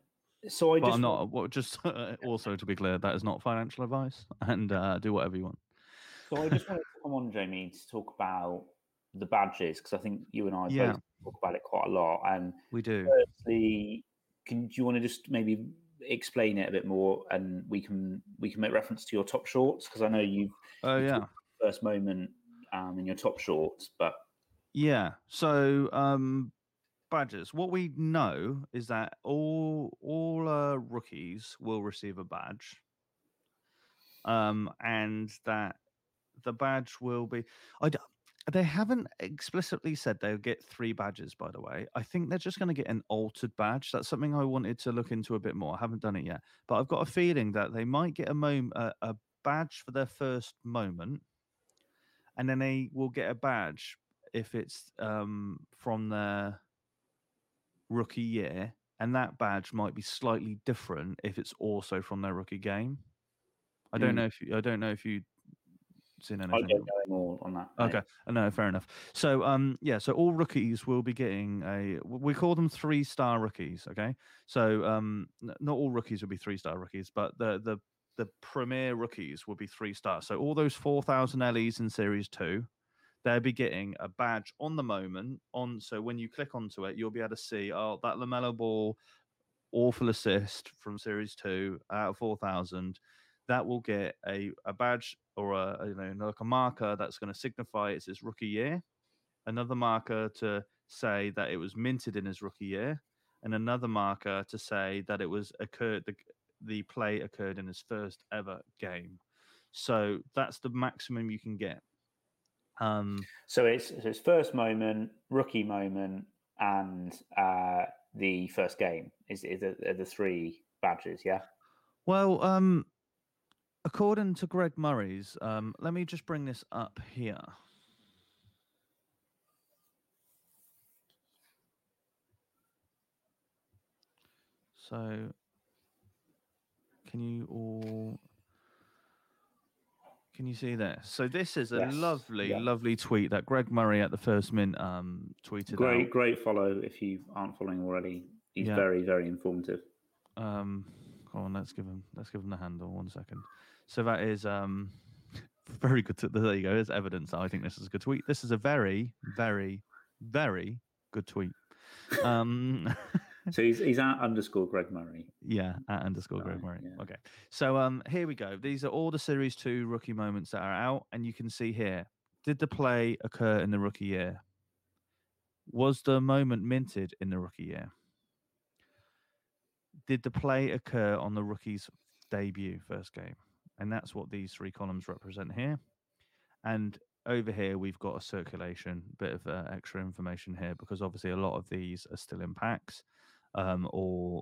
so I but just I'm not. Well, just also to be clear, that is not financial advice, and uh, do whatever you want. So I just wanted to come on, Jamie, to talk about the badges because I think you and I yeah. both talk about it quite a lot. And we do. Firstly, can do you want to just maybe explain it a bit more, and we can we can make reference to your top shorts because I know you've. Oh yeah. First moment um, in your top shorts, but yeah. So um, badges. What we know is that all all uh, rookies will receive a badge, um, and that the badge will be. I d- they haven't explicitly said they'll get three badges. By the way, I think they're just going to get an altered badge. That's something I wanted to look into a bit more. I haven't done it yet, but I've got a feeling that they might get a mom- a, a badge for their first moment, and then they will get a badge if it's um, from their rookie year, and that badge might be slightly different if it's also from their rookie game. I don't Mm. know if you, I don't know if you seen I anything. don't know more on that. mate. Okay, Uh, no, fair enough. So, um, yeah, so all rookies will be getting a. We call them three star rookies. Okay, so um, not all rookies will be three star rookies, but the the the premier rookies will be three stars. So all those four thousand LEs in Series Two, they'll be getting a badge on the moment. On so when you click onto it, you'll be able to see oh that Lamelo Ball awful assist from Series Two out of four thousand. That will get a, a badge or a you know like a marker that's going to signify it's his rookie year, another marker to say that it was minted in his rookie year, and another marker to say that it was occurred the the play occurred in his first ever game. So that's the maximum you can get. Um, So it's so it's first moment, rookie moment, and uh, the first game is is the, are the three badges. Yeah. Well, um, according to Greg Murray's, um, let me just bring this up here. So, can you all can you see this? So this is a Yes, lovely, yeah. lovely tweet that Greg Murray at the First Mint um, tweeted Great, out. great follow if you aren't following already. He's Yeah. very, very informative. Um, come on, let's give him let's give him the handle. One second. So that is um, very good. To, there you go. There's evidence. that I think this is a good tweet. This is a very, very, very good tweet. Um, So he's he's at underscore Greg Murray. yeah, at underscore Greg Murray. yeah. Okay. So um, here we go. These are all the Series Two rookie moments that are out, and you can see here. Did the play occur in the rookie year? Was the moment minted in the rookie year? Did the play occur on the rookie's debut first game? And that's what these three columns represent here. And over here, we've got a circulation, bit of uh, extra information here because obviously a lot of these are still in packs um, or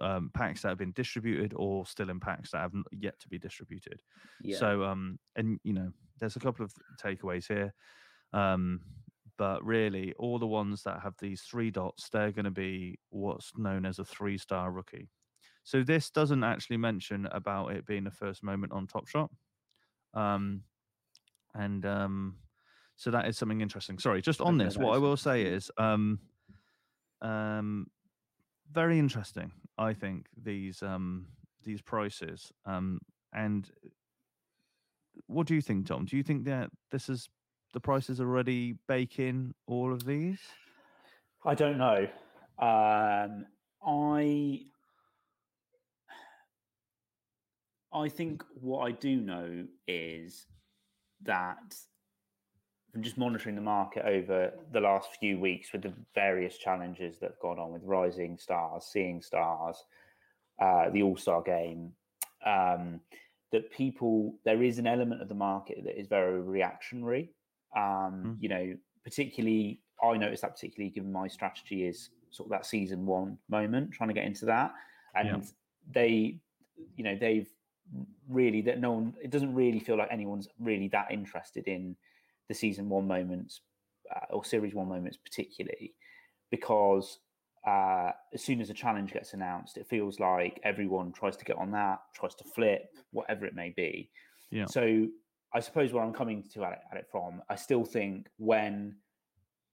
um, packs that have been distributed or still in packs that have not yet to be distributed. Yeah. So, um, and you know, there's a couple of takeaways here. Um, but really, all the ones that have these three dots, they're going to be what's known as a three star rookie. So, this doesn't actually mention about it being the first moment on Top Shot. Um, and um, so that is something interesting. Sorry, just on Okay, this, what I will say is um, um, very interesting. I think these um, these prices. Um, and what do you think, Tom? Do you think that this is the prices already bake in all of these? I don't know. Um, I I think what I do know is that from just monitoring the market over the last few weeks with the various challenges that have gone on with Rising Stars, Seeing Stars, uh, the All Star Game, um, that people there is an element of the market that is very reactionary. Um, mm. You know, particularly I noticed that particularly given my strategy is sort of that season one moment, trying to get into that, and yeah. they, you know, they've really that no one. It doesn't really feel like anyone's really that interested in the season one moments uh, or series one moments particularly because uh, as soon as a challenge gets announced, it feels like everyone tries to get on that, tries to flip, whatever it may be. Yeah. So I suppose where I'm coming to at it, at it from, I still think when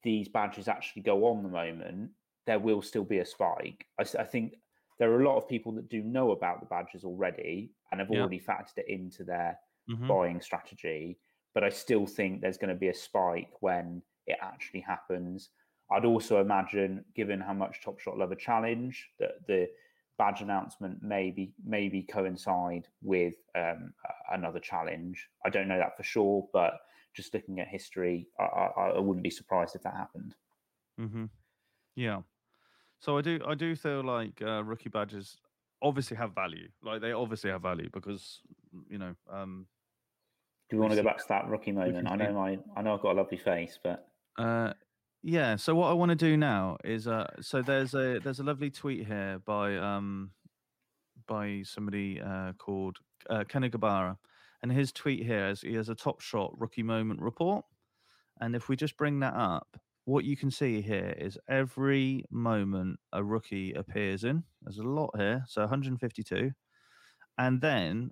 these badges actually go on the moment, there will still be a spike. I, I think there are a lot of people that do know about the badges already and have yeah. already factored it into their mm-hmm. buying strategy. But I still think there's going to be a spike when it actually happens. I'd also imagine, given how much Top Shot love a challenge, that the badge announcement maybe maybe coincide with um, another challenge. I don't know that for sure, but just looking at history, I, I, I wouldn't be surprised if that happened. Mm-hmm. Yeah. So I do I do feel like uh, rookie badges obviously have value. Like they obviously have value because you know. Um, do you want to go back to that rookie moment? I know my I know I've got a lovely face, but. Uh, yeah. So what I want to do now is uh so there's a there's a lovely tweet here by um by somebody uh called uh, Kenny Gabara, and his tweet here is he has a top shot rookie moment report, and if we just bring that up, what you can see here is every moment a rookie appears in. There's a lot here, so 152, and then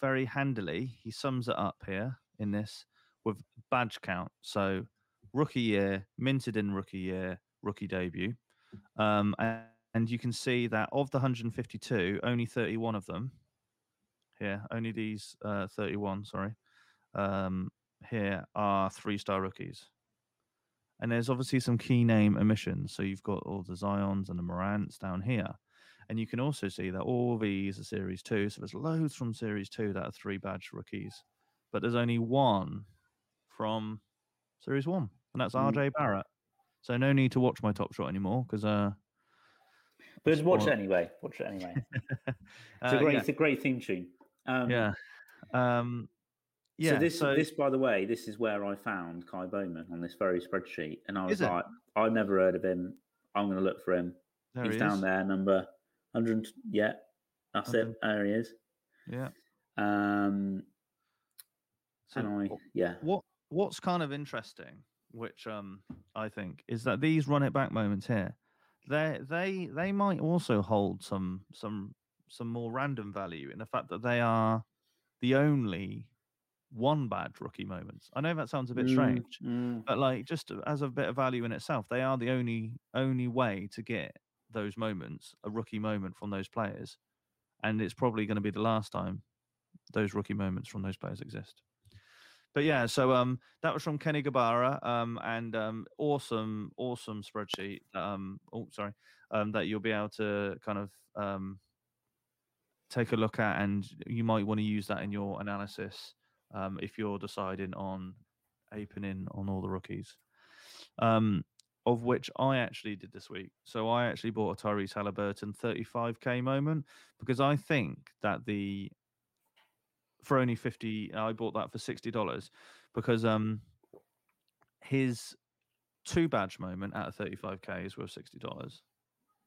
very handily he sums it up here in this with badge count. So rookie year, minted in rookie year, rookie debut. Um, and, and you can see that of the 152, only 31 of them here, only these uh, 31, sorry, um, here are three star rookies. And there's obviously some key name omissions. So you've got all the Zions and the Morants down here. And you can also see that all these are Series 2. So there's loads from Series 2 that are three badge rookies. But there's only one from Series 1 and that's mm. RJ Barrett. So no need to watch my Top Shot anymore because. Uh, but watch it anyway. Watch it anyway. it's a uh, great, yeah. it's a great theme tune. Um, yeah. Um, yeah. So this, so, this, by the way, this is where I found Ky Bowman on this very spreadsheet, and I was like, I've never heard of him. I'm going to look for him. There He's he down there, number hundred. Yeah, that's it. There he is. Yeah. Um. So and I, yeah. What What's kind of interesting which um I think is that these run it back moments here, they they they might also hold some some some more random value in the fact that they are the only one bad rookie moments. I know that sounds a bit mm, strange, mm. but like just as a bit of value in itself, they are the only only way to get those moments, a rookie moment from those players, and it's probably going to be the last time those rookie moments from those players exist but yeah, so um, that was from Kenny Gabara, um, and um, awesome, awesome spreadsheet. Um, oh, sorry, um, that you'll be able to kind of um, take a look at, and you might want to use that in your analysis um, if you're deciding on in on all the rookies. Um, of which I actually did this week. So I actually bought a Tyrese Haliburton 35k moment because I think that the for only 50 i bought that for $60 because um his two badge moment out of 35k is worth $60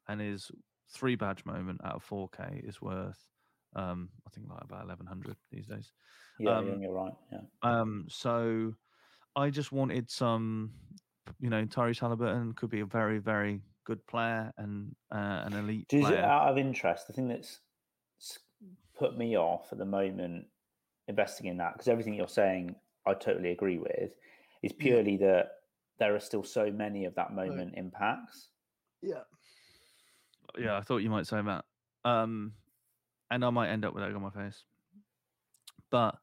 and his three badge moment out of 4k is worth um i think like about 1100 these days yeah, um, yeah you're right yeah um so i just wanted some you know Tyrese Haliburton could be a very very good player and uh, an elite Does player. out of interest the thing that's put me off at the moment investing in that because everything you're saying I totally agree with is purely yeah. that there are still so many of that moment right. impacts. Yeah. Yeah, I thought you might say that. Um and I might end up with egg on my face. But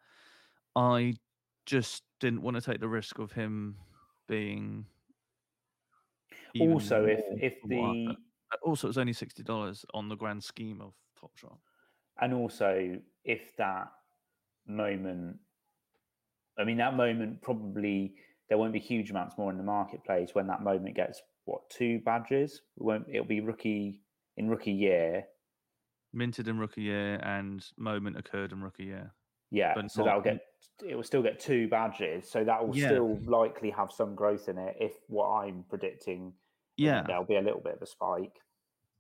I just didn't want to take the risk of him being also if if the uh, also it's only sixty dollars on the grand scheme of Top Shot. and also if that moment, I mean, that moment probably there won't be huge amounts more in the marketplace when that moment gets what two badges. It won't it'll be rookie in rookie year. Minted in rookie year and moment occurred in rookie year. Yeah, But so not- that'll get it will still get two badges, so that will Yeah. still likely have some growth in it. If what I'm predicting, Yeah, there'll be a little bit of a spike.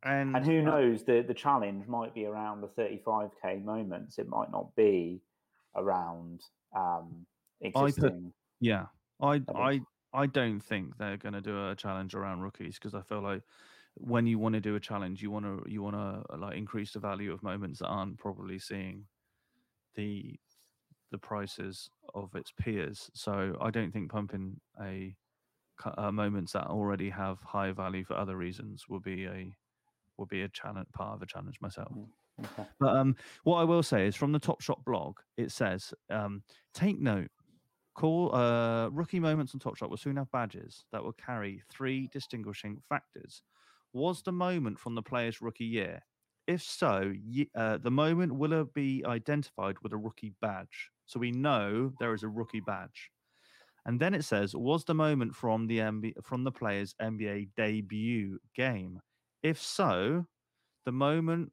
and, And who knows, the the challenge might be around the 35k moments. It might not be around um, put- existing. Yeah, I I I don't think they're going to do a challenge around rookies because I feel like when you want to do a challenge, you want to you want to like increase the value of moments that aren't probably seeing the the prices of its peers. So I don't think pumping a uh, moments that already have high value for other reasons will be a will be a challenge part of a challenge myself. Okay. But um, what I will say is from the Top Shot blog, it says, um, take note, call uh, rookie moments on Top Shot will soon have badges that will carry three distinguishing factors. Was the moment from the player's rookie year? If so, uh, the moment will be identified with a rookie badge. So we know there is a rookie badge. And then it says, was the moment from the from the player's NBA debut game? If so, the moment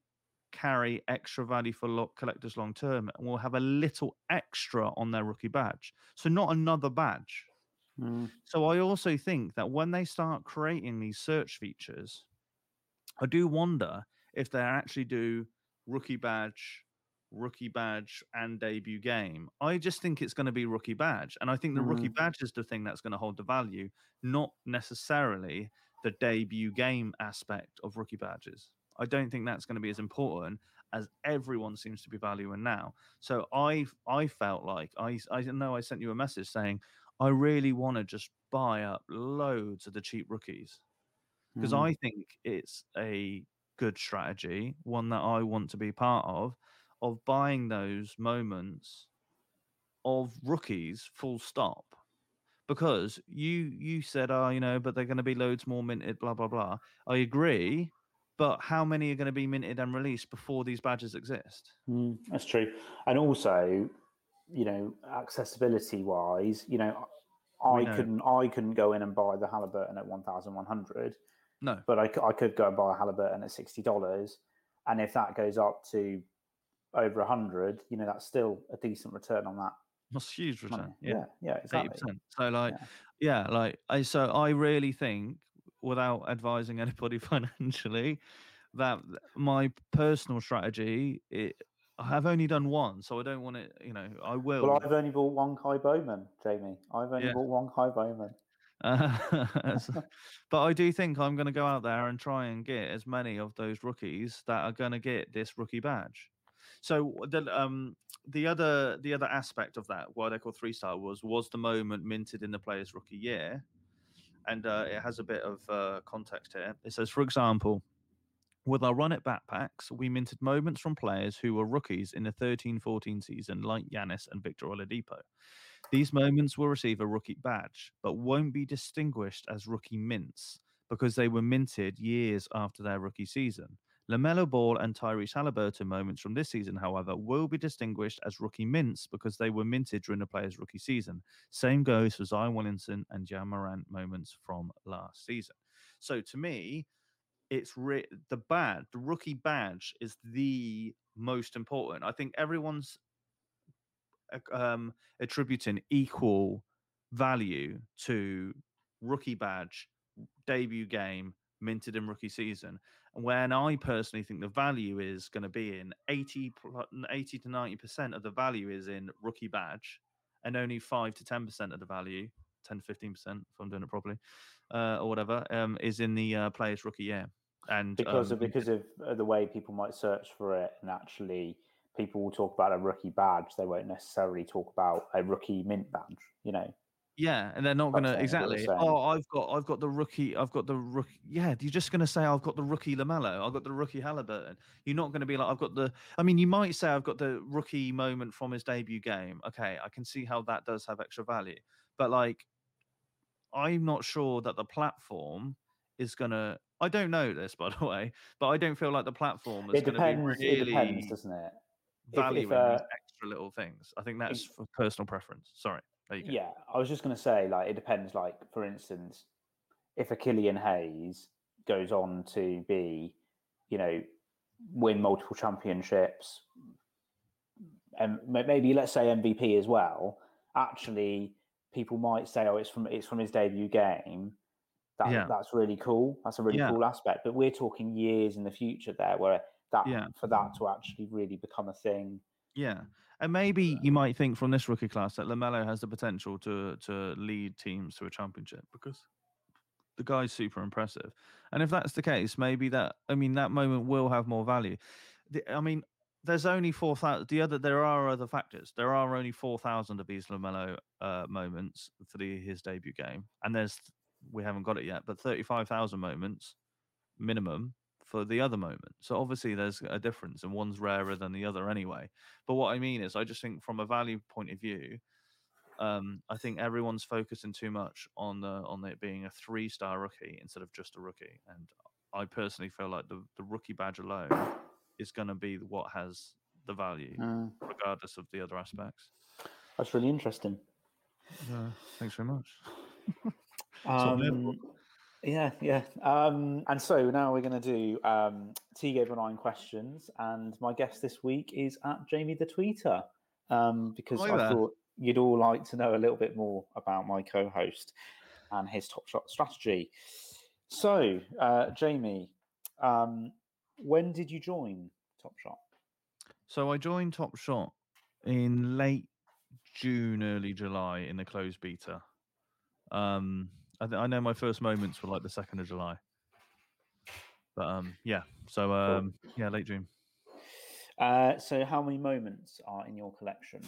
carry extra value for lo- collectors long term and will have a little extra on their rookie badge. So not another badge. Mm, So I also think that when they start creating these search features, I do wonder if they actually do rookie badge, rookie badge, and debut game. I just think it's going to be rookie badge, and I think the rookie badge is the thing that's going to hold the value, not necessarily the debut game aspect of rookie badges. I don't think that's going to be as important as everyone seems to be valuing now. So I I felt like I I know I sent you a message saying I really want to just buy up loads of the cheap rookies because mm. I think it's a good strategy, one that I want to be part of, of buying those moments of rookies, full stop. Because you you said, oh, you know, but they're going to be loads more minted, blah blah blah. I agree, but how many are going to be minted and released before these badges exist? Mm, that's true. And also, you know, accessibility wise, you know, I know. couldn't I couldn't go in and buy the Haliburton at one thousand one hundred, No, but I, I could go and buy a Haliburton at sixty dollars, and if that goes up to over a hundred, you know, that's still a decent return on that that's a huge money. return. Yeah, yeah, eighty exactly. percent. So like, Yeah. yeah. like I so I really think, without advising anybody financially, that my personal strategy, it, I have only done one, so I don't want it. You know, I will. Well, I've only bought one Ky Bowman, Jamie. I've only Yeah. bought one Ky Bowman. Uh, so- but I do think I'm going to go out there and try and get as many of those rookies that are going to get this rookie badge. So the um the other the other aspect of that, what they call three star, was was the moment minted in the player's rookie year, and uh, it has a bit of uh, context here. It says, for example. With our run it back packs, we minted moments from players who were rookies in the 13 14 season, like Giannis and Victor Oladipo. These moments will receive a rookie badge, but won't be distinguished as rookie mints because they were minted years after their rookie season. LaMelo Ball and Tyrese Haliburton moments from this season, however, will be distinguished as rookie mints because they were minted during the player's rookie season. Same goes for Zion Williamson and Ja Morant moments from last season. So to me, it's re- the badge, the rookie badge is the most important. I think everyone's um, attributing equal value to rookie badge, debut game, minted in rookie season. And when I personally think the value is going to be in 80, 80 to 90% of the value is in rookie badge, and only 5 to 10% of the value, 10 to 15%, if I'm doing it properly, uh, or whatever, um, is in the uh, player's rookie year. And because um, of because of uh, the way people might search for it, and actually people will talk about a rookie badge. They won't necessarily talk about a rookie mint badge. You know, Yeah, and they're not That's gonna exactly. Oh, I've got, I've got the rookie, I've got the rookie. Yeah, you're just gonna say I've got the rookie LaMelo, I've got the rookie Haliburton. You're not gonna be like I've got the. I mean, you might say I've got the rookie moment from his debut game. Okay, I can see how that does have extra value, but like, I'm not sure that the platform is gonna I don't know this, by the way, but I don't feel like the platform is going to be really It depends, doesn't it? if, valuing uh, these extra little things. I think that's for personal preference. Sorry. There you go. Yeah, I was just going to say, like, it depends. Like, for instance, if a Killian Hayes goes on to be, you know, win multiple championships, and maybe let's say MVP as well. Actually, people might say, "Oh, it's from it's from his debut game." That, Yeah. that's really cool. That's a really Yeah. cool aspect. But we're talking years in the future there, where that Yeah. for that to actually really become a thing. Yeah. And maybe you might think from this rookie class that Lamelo has the potential to to lead teams to a championship because the guy's super impressive. And if that's the case, maybe that I mean that moment will have more value. The, I mean, there's only four thousand. The other there are other factors. There are only four thousand of these Lamelo uh, moments for the his debut game, and there's we haven't got it yet, but thirty five thousand moments minimum for the other moment. So obviously there's a difference, and one's rarer than the other anyway. But what I mean is, I just think from a value point of view, um, I think everyone's focusing too much on the on it being a three star rookie instead of just a rookie. And I personally feel like the the rookie badge alone is going to be what has the value, Mm, regardless of the other aspects. that's really interesting. Uh, thanks very much. Um, yeah, yeah. Um, and so now we're going to do um, T gave nine questions, and my guest this week is at Jamie the Tweeter, um, because Hi I there. thought you'd all like to know a little bit more about my co-host and his top shot strategy. So, uh, Jamie, um, when did you join Top Shot? So I joined Top Shot in late June, early July in the closed beta. Um, I, th- I know my first moments were like the second of July, but um, yeah. So um, yeah, late June. Uh, so, how many moments are in your collection?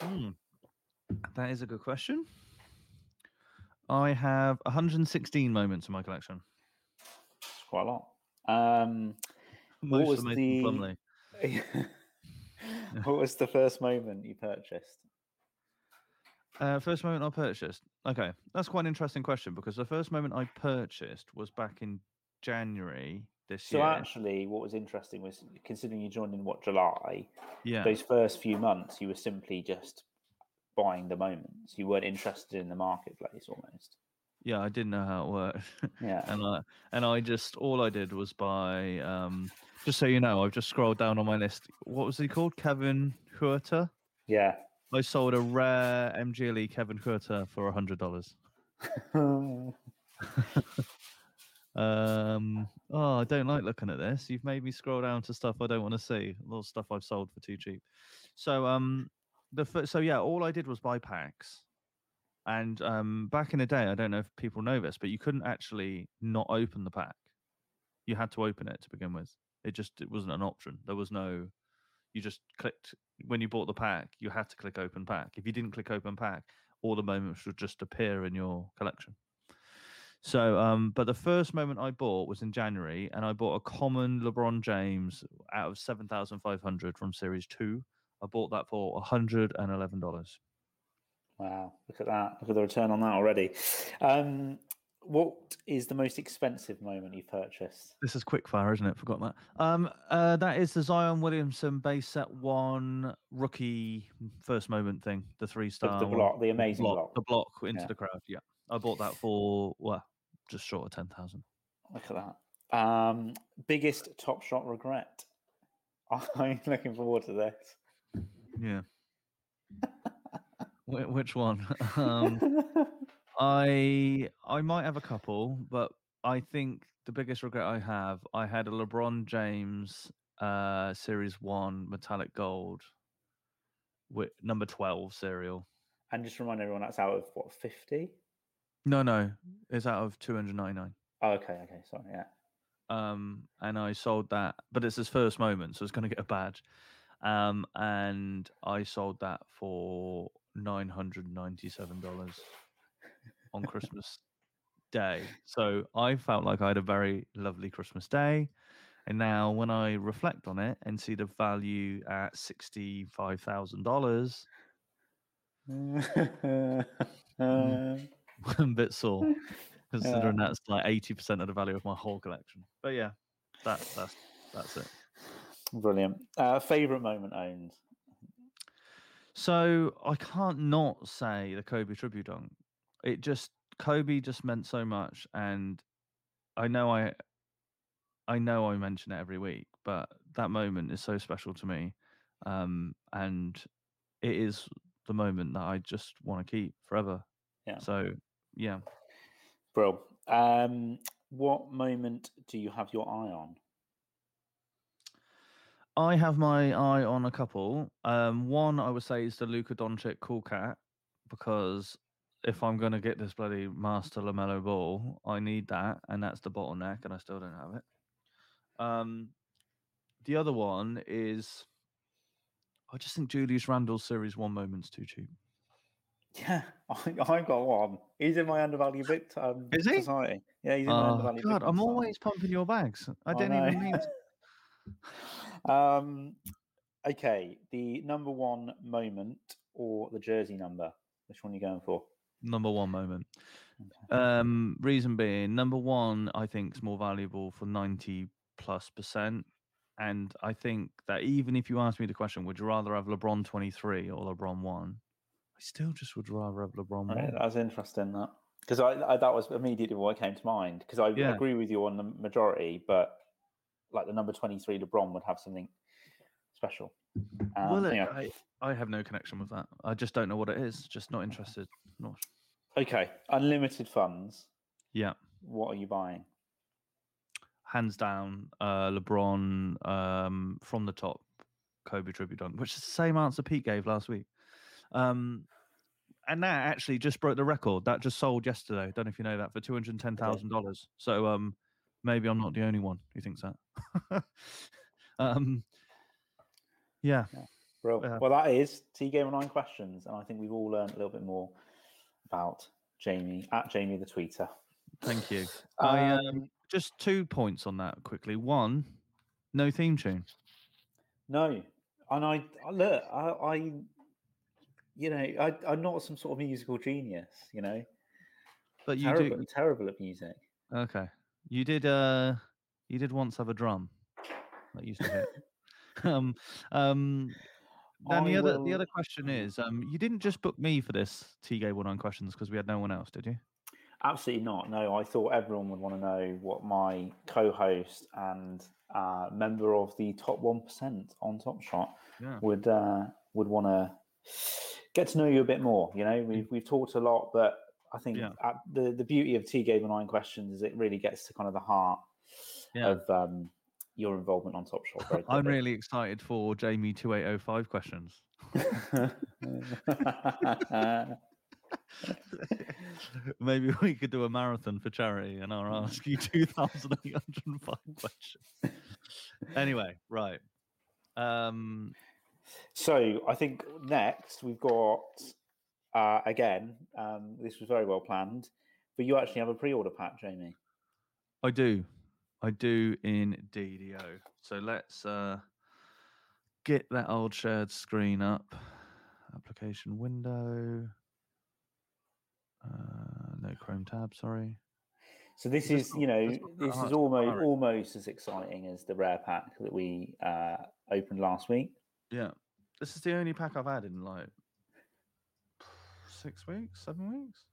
Hmm. That is a good question. I have 116 moments in my collection. It's quite a lot. Um, What was the- what was the first moment you purchased? Uh, first moment I purchased. Okay, that's quite an interesting question because the first moment I purchased was back in January this So year. So actually, what was interesting was considering you joined in what July, yeah, those first few months you were simply just buying the moments. You weren't interested in the marketplace almost. yeah, I didn't know how it worked, Yeah. and I and I just all I did was buy. Um, just so you know, I've just scrolled down on my list. What was he called? Kevin Huerter. Yeah. I sold a rare MGLE Kevin Huerter for a hundred dollars. Um, oh, I don't like looking at this. You've made me scroll down to stuff I don't want to see. A lot of stuff I've sold for too cheap. So, um, the fir- so yeah, all I did was buy packs. And um, back in the day, I don't know if people know this, but you couldn't actually not open the pack. You had to open it to begin with. It just it wasn't an option. There was no. You just clicked when you bought the pack. You had to click open pack. If you didn't click open pack, all the moments would just appear in your collection. So, um, but the first moment I bought was in January, and I bought a common LeBron James out of seven thousand five hundred from Series Two. I bought that for hundred and eleven dollars. wow. Look at that. Look at the return on that already. Um, what is the most expensive moment you purchased? This is quickfire, isn't it? Forgot that. Um, uh, that is the Zion Williamson base set one rookie first moment thing, the three The, star the one. block, the amazing block, block. the block into Yeah. the crowd. Yeah, I bought that for well, just short of ten thousand. Look at that. Um, biggest top shot regret. I'm looking forward to this. Yeah. Wh- which one? um, I I might have a couple, but I think the biggest regret I have, I had a LeBron James uh Series One metallic gold with number twelve serial. and just remind everyone that's out of what, 50? No, no, it's out of two hundred ninety nine. Oh, okay, okay, sorry, yeah. um, and I sold that, but it's his first moment, so it's going to get a badge. Um, and I sold that for nine hundred ninety-seven dollars on Christmas Day. So I felt like I had a very lovely Christmas day. And now, when I reflect on it and see the value at sixty-five thousand dollars, I'm a bit sore. considering that's like eighty percent of the value of my whole collection. But yeah, that that's that's it. Brilliant. Uh, favorite moment owned. So I can't not say the Kobe tribute dunk. It just Kobe just meant so much, and I know I, I know I mention it every week, but that moment is so special to me, um, and it is the moment that I just want to keep forever. Yeah. So yeah, Bro, um, what moment do you have your eye on? I have my eye on a couple. Um, one I would say is the Luka Doncic cool cat because if I'm going to get this bloody master LaMelo Ball, I need that, and that's the bottleneck, and I still don't have it. Um, the other one is I just think Julius Randle's Series One moment's too cheap. Yeah, I, I got one. He's in my undervalued bit. Um, Is he? Society. Yeah, he's in my Oh undervalued God, I'm Society. always pumping your bags. I I didn't even. To. um, okay, the number one moment or the jersey number? Which one are you going for? Number one moment. Um, reason being, number one, I think is more valuable for ninety plus percent, and I think that even if you ask me the question, would you rather have LeBron twenty three or LeBron one? I still just would rather have LeBron one. that's interesting. That because I, I that was immediately what came to mind because I Yeah. agree with you on the majority, but like the number twenty three LeBron would have something special. Um, well. I, I have no connection with that. I just don't know what it is. Just not interested. Not. Okay, unlimited funds. Yeah, What are you buying? hands down, uh, LeBron um, from the top, Kobe tribute dunk, which is the same answer Pete gave last week. Um, and that actually just broke the record. That just sold yesterday. Don't know if you know that for two hundred ten thousand dollars. So um, maybe I'm not the only one who thinks that. um, yeah, Yeah. well, that is T Game Nine questions, and I think we've all learned a little bit more about Jamie at Jamie the tweeter. thank you. I um, Um, just two points on that quickly. One, no theme tune. no, and I look, I, I you know, I, I'm not some sort of musical genius, you know, But you terrible, do terrible at music. Okay. You did uh you did once have a drum that used to hit. um um then the I other the other question is, um you didn't just book me for this T Gay one on questions because we had no one else, did you? Absolutely not. No, I thought everyone would want to know what my co-host and uh, member of the top one percent on Top Shot Yeah. would uh, would want to get to know you a bit more. You know, we've we've talked a lot, but I think Yeah. the the beauty of T Game Nine Questions is it really gets to kind of the heart Yeah. of um, your involvement on Top Shot. Very I'm really excited for Jamie two eight oh five questions. Maybe we could do a marathon for charity and I'll ask you two thousand eight hundred and five questions. Anyway, right. Um So I think next we've got uh, again. Um, this was very well planned, but you actually have a pre-order pack, Jamie. I do. I do indeed. So let's uh, get that old shared screen up. Application window. Uh, no Chrome tab, sorry. So this is, you know, this not this hard is almost almost as exciting as the rare pack that we uh, opened last week. Yeah. This is the only pack I've had in like six weeks, seven weeks.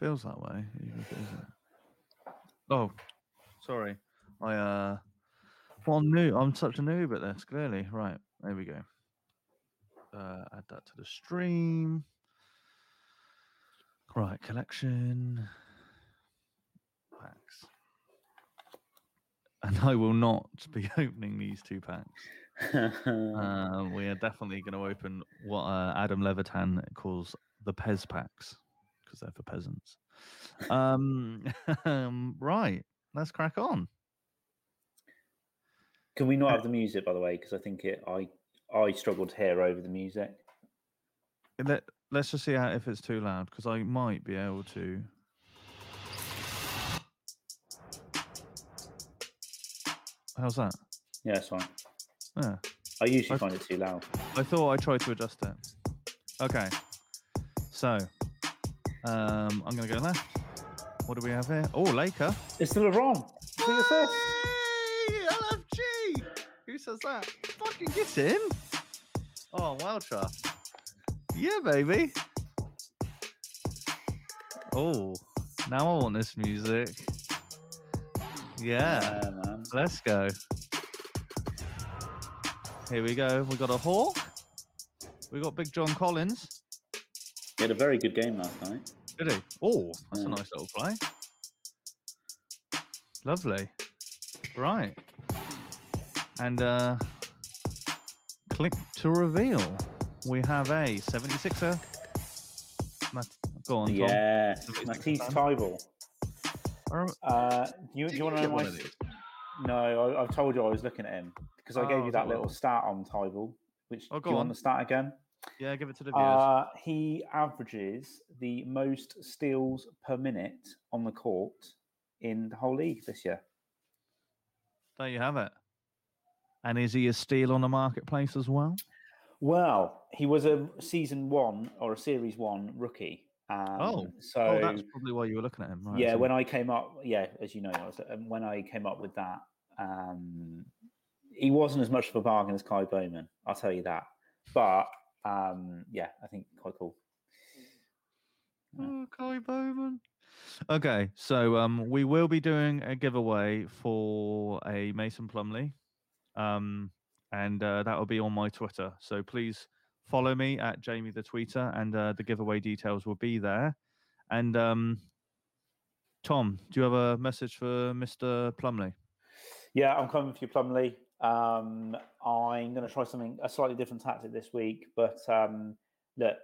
Feels that way, even if it isn't. Oh, sorry. I uh well new I'm such a noob at this, clearly. Right, there we go. Uh add that to the stream. Right, collection. Packs. And I will not be opening these two packs. Uh, we are definitely going to open what uh, Adam Levitan calls the Pez packs because they're for peasants. Um, right, let's crack on. Can we not have the music, by the way? Because I think it, I, I struggled to hear over the music. Let, let's just see how, if it's too loud because I might be able to. How's that? Yeah, it's fine. Yeah, I usually I- find it too loud. I thought I tried to adjust it. Okay, so Um, I'm going to go left. What do we have here? Oh, Laker. It's still wrong. Hey, LFG. Who says that? Fucking get in. Oh, trust. Yeah, baby. Oh, now I want this music. Yeah, Yeah, man. let's go. Here we go. We got a hawk. We got Big John Collins. He had a very good game last night. Did he? Oh, that's Yeah. a nice little play. Lovely. Right. And uh click to reveal. We have a 76er. Mat- Go on, Tom. Yeah, Somebody's Matisse. Thybulle. Uh, do you, do you want to know my? No, I, I've told you I was looking at him because I gave Oh, you that well. little stat on Thybulle. Which Oh, do you on. want the start again? Yeah, give it to the viewers. Uh, he averages the most steals per minute on the court in the whole league this year. there you have it. And is he a steal on the marketplace as well? Well, he was a season one or a series one rookie. Um, Oh. so oh, that's probably why you were looking at him, right? yeah, when I came up, yeah, as you know, I was, um, when I came up with that, um, he wasn't as much of a bargain as Ky Bowman. I'll tell you that. But um, yeah, I think quite cool. Oh, Ky Bowman. Okay, so um, we will be doing a giveaway for a Mason Plumlee, um, and uh, that will be on my Twitter. So please follow me at Jamie the Tweeter, and uh, the giveaway details will be there. And um, Tom, do you have a message for Mr. Plumlee? Yeah, I'm coming for you, Plumlee. Um, I'm going to try something a slightly different tactic this week, but um, look,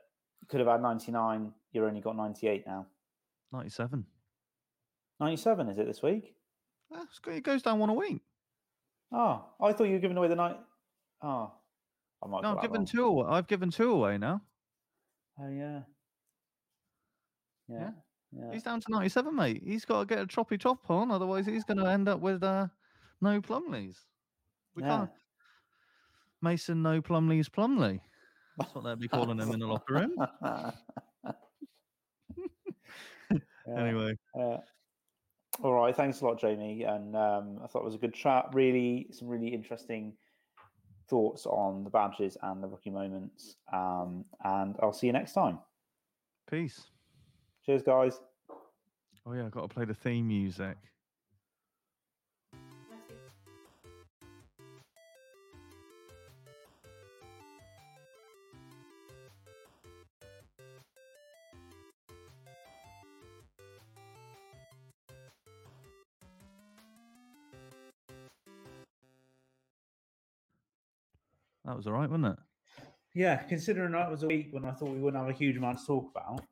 could have had 99. You're only got 98 now. Ninety-seven. 97 is it this week? Ah, It goes down one a week. Oh, I thought you were giving away the night. Oh, I might. No, I've given wrong. two away. I've given two away now. Oh yeah. Yeah. Yeah. He's down to 97, mate. He's got to get a choppy top on, otherwise he's going to end up with uh, no Plumlees. We yeah. can't. Mason, no Plumlees, Plumlee. That's what they'd be calling him in the locker room. Yeah, Anyway, yeah. all right. Thanks a lot, Jamie. And um, I thought it was a good chat. Really, some really interesting thoughts on the badges and the rookie moments. Um, and I'll see you next time. peace. Cheers, guys. Oh, yeah, I've got to play the theme music. Was all right, wasn't it? Yeah, considering that was a week when I thought we wouldn't have a huge amount to talk about.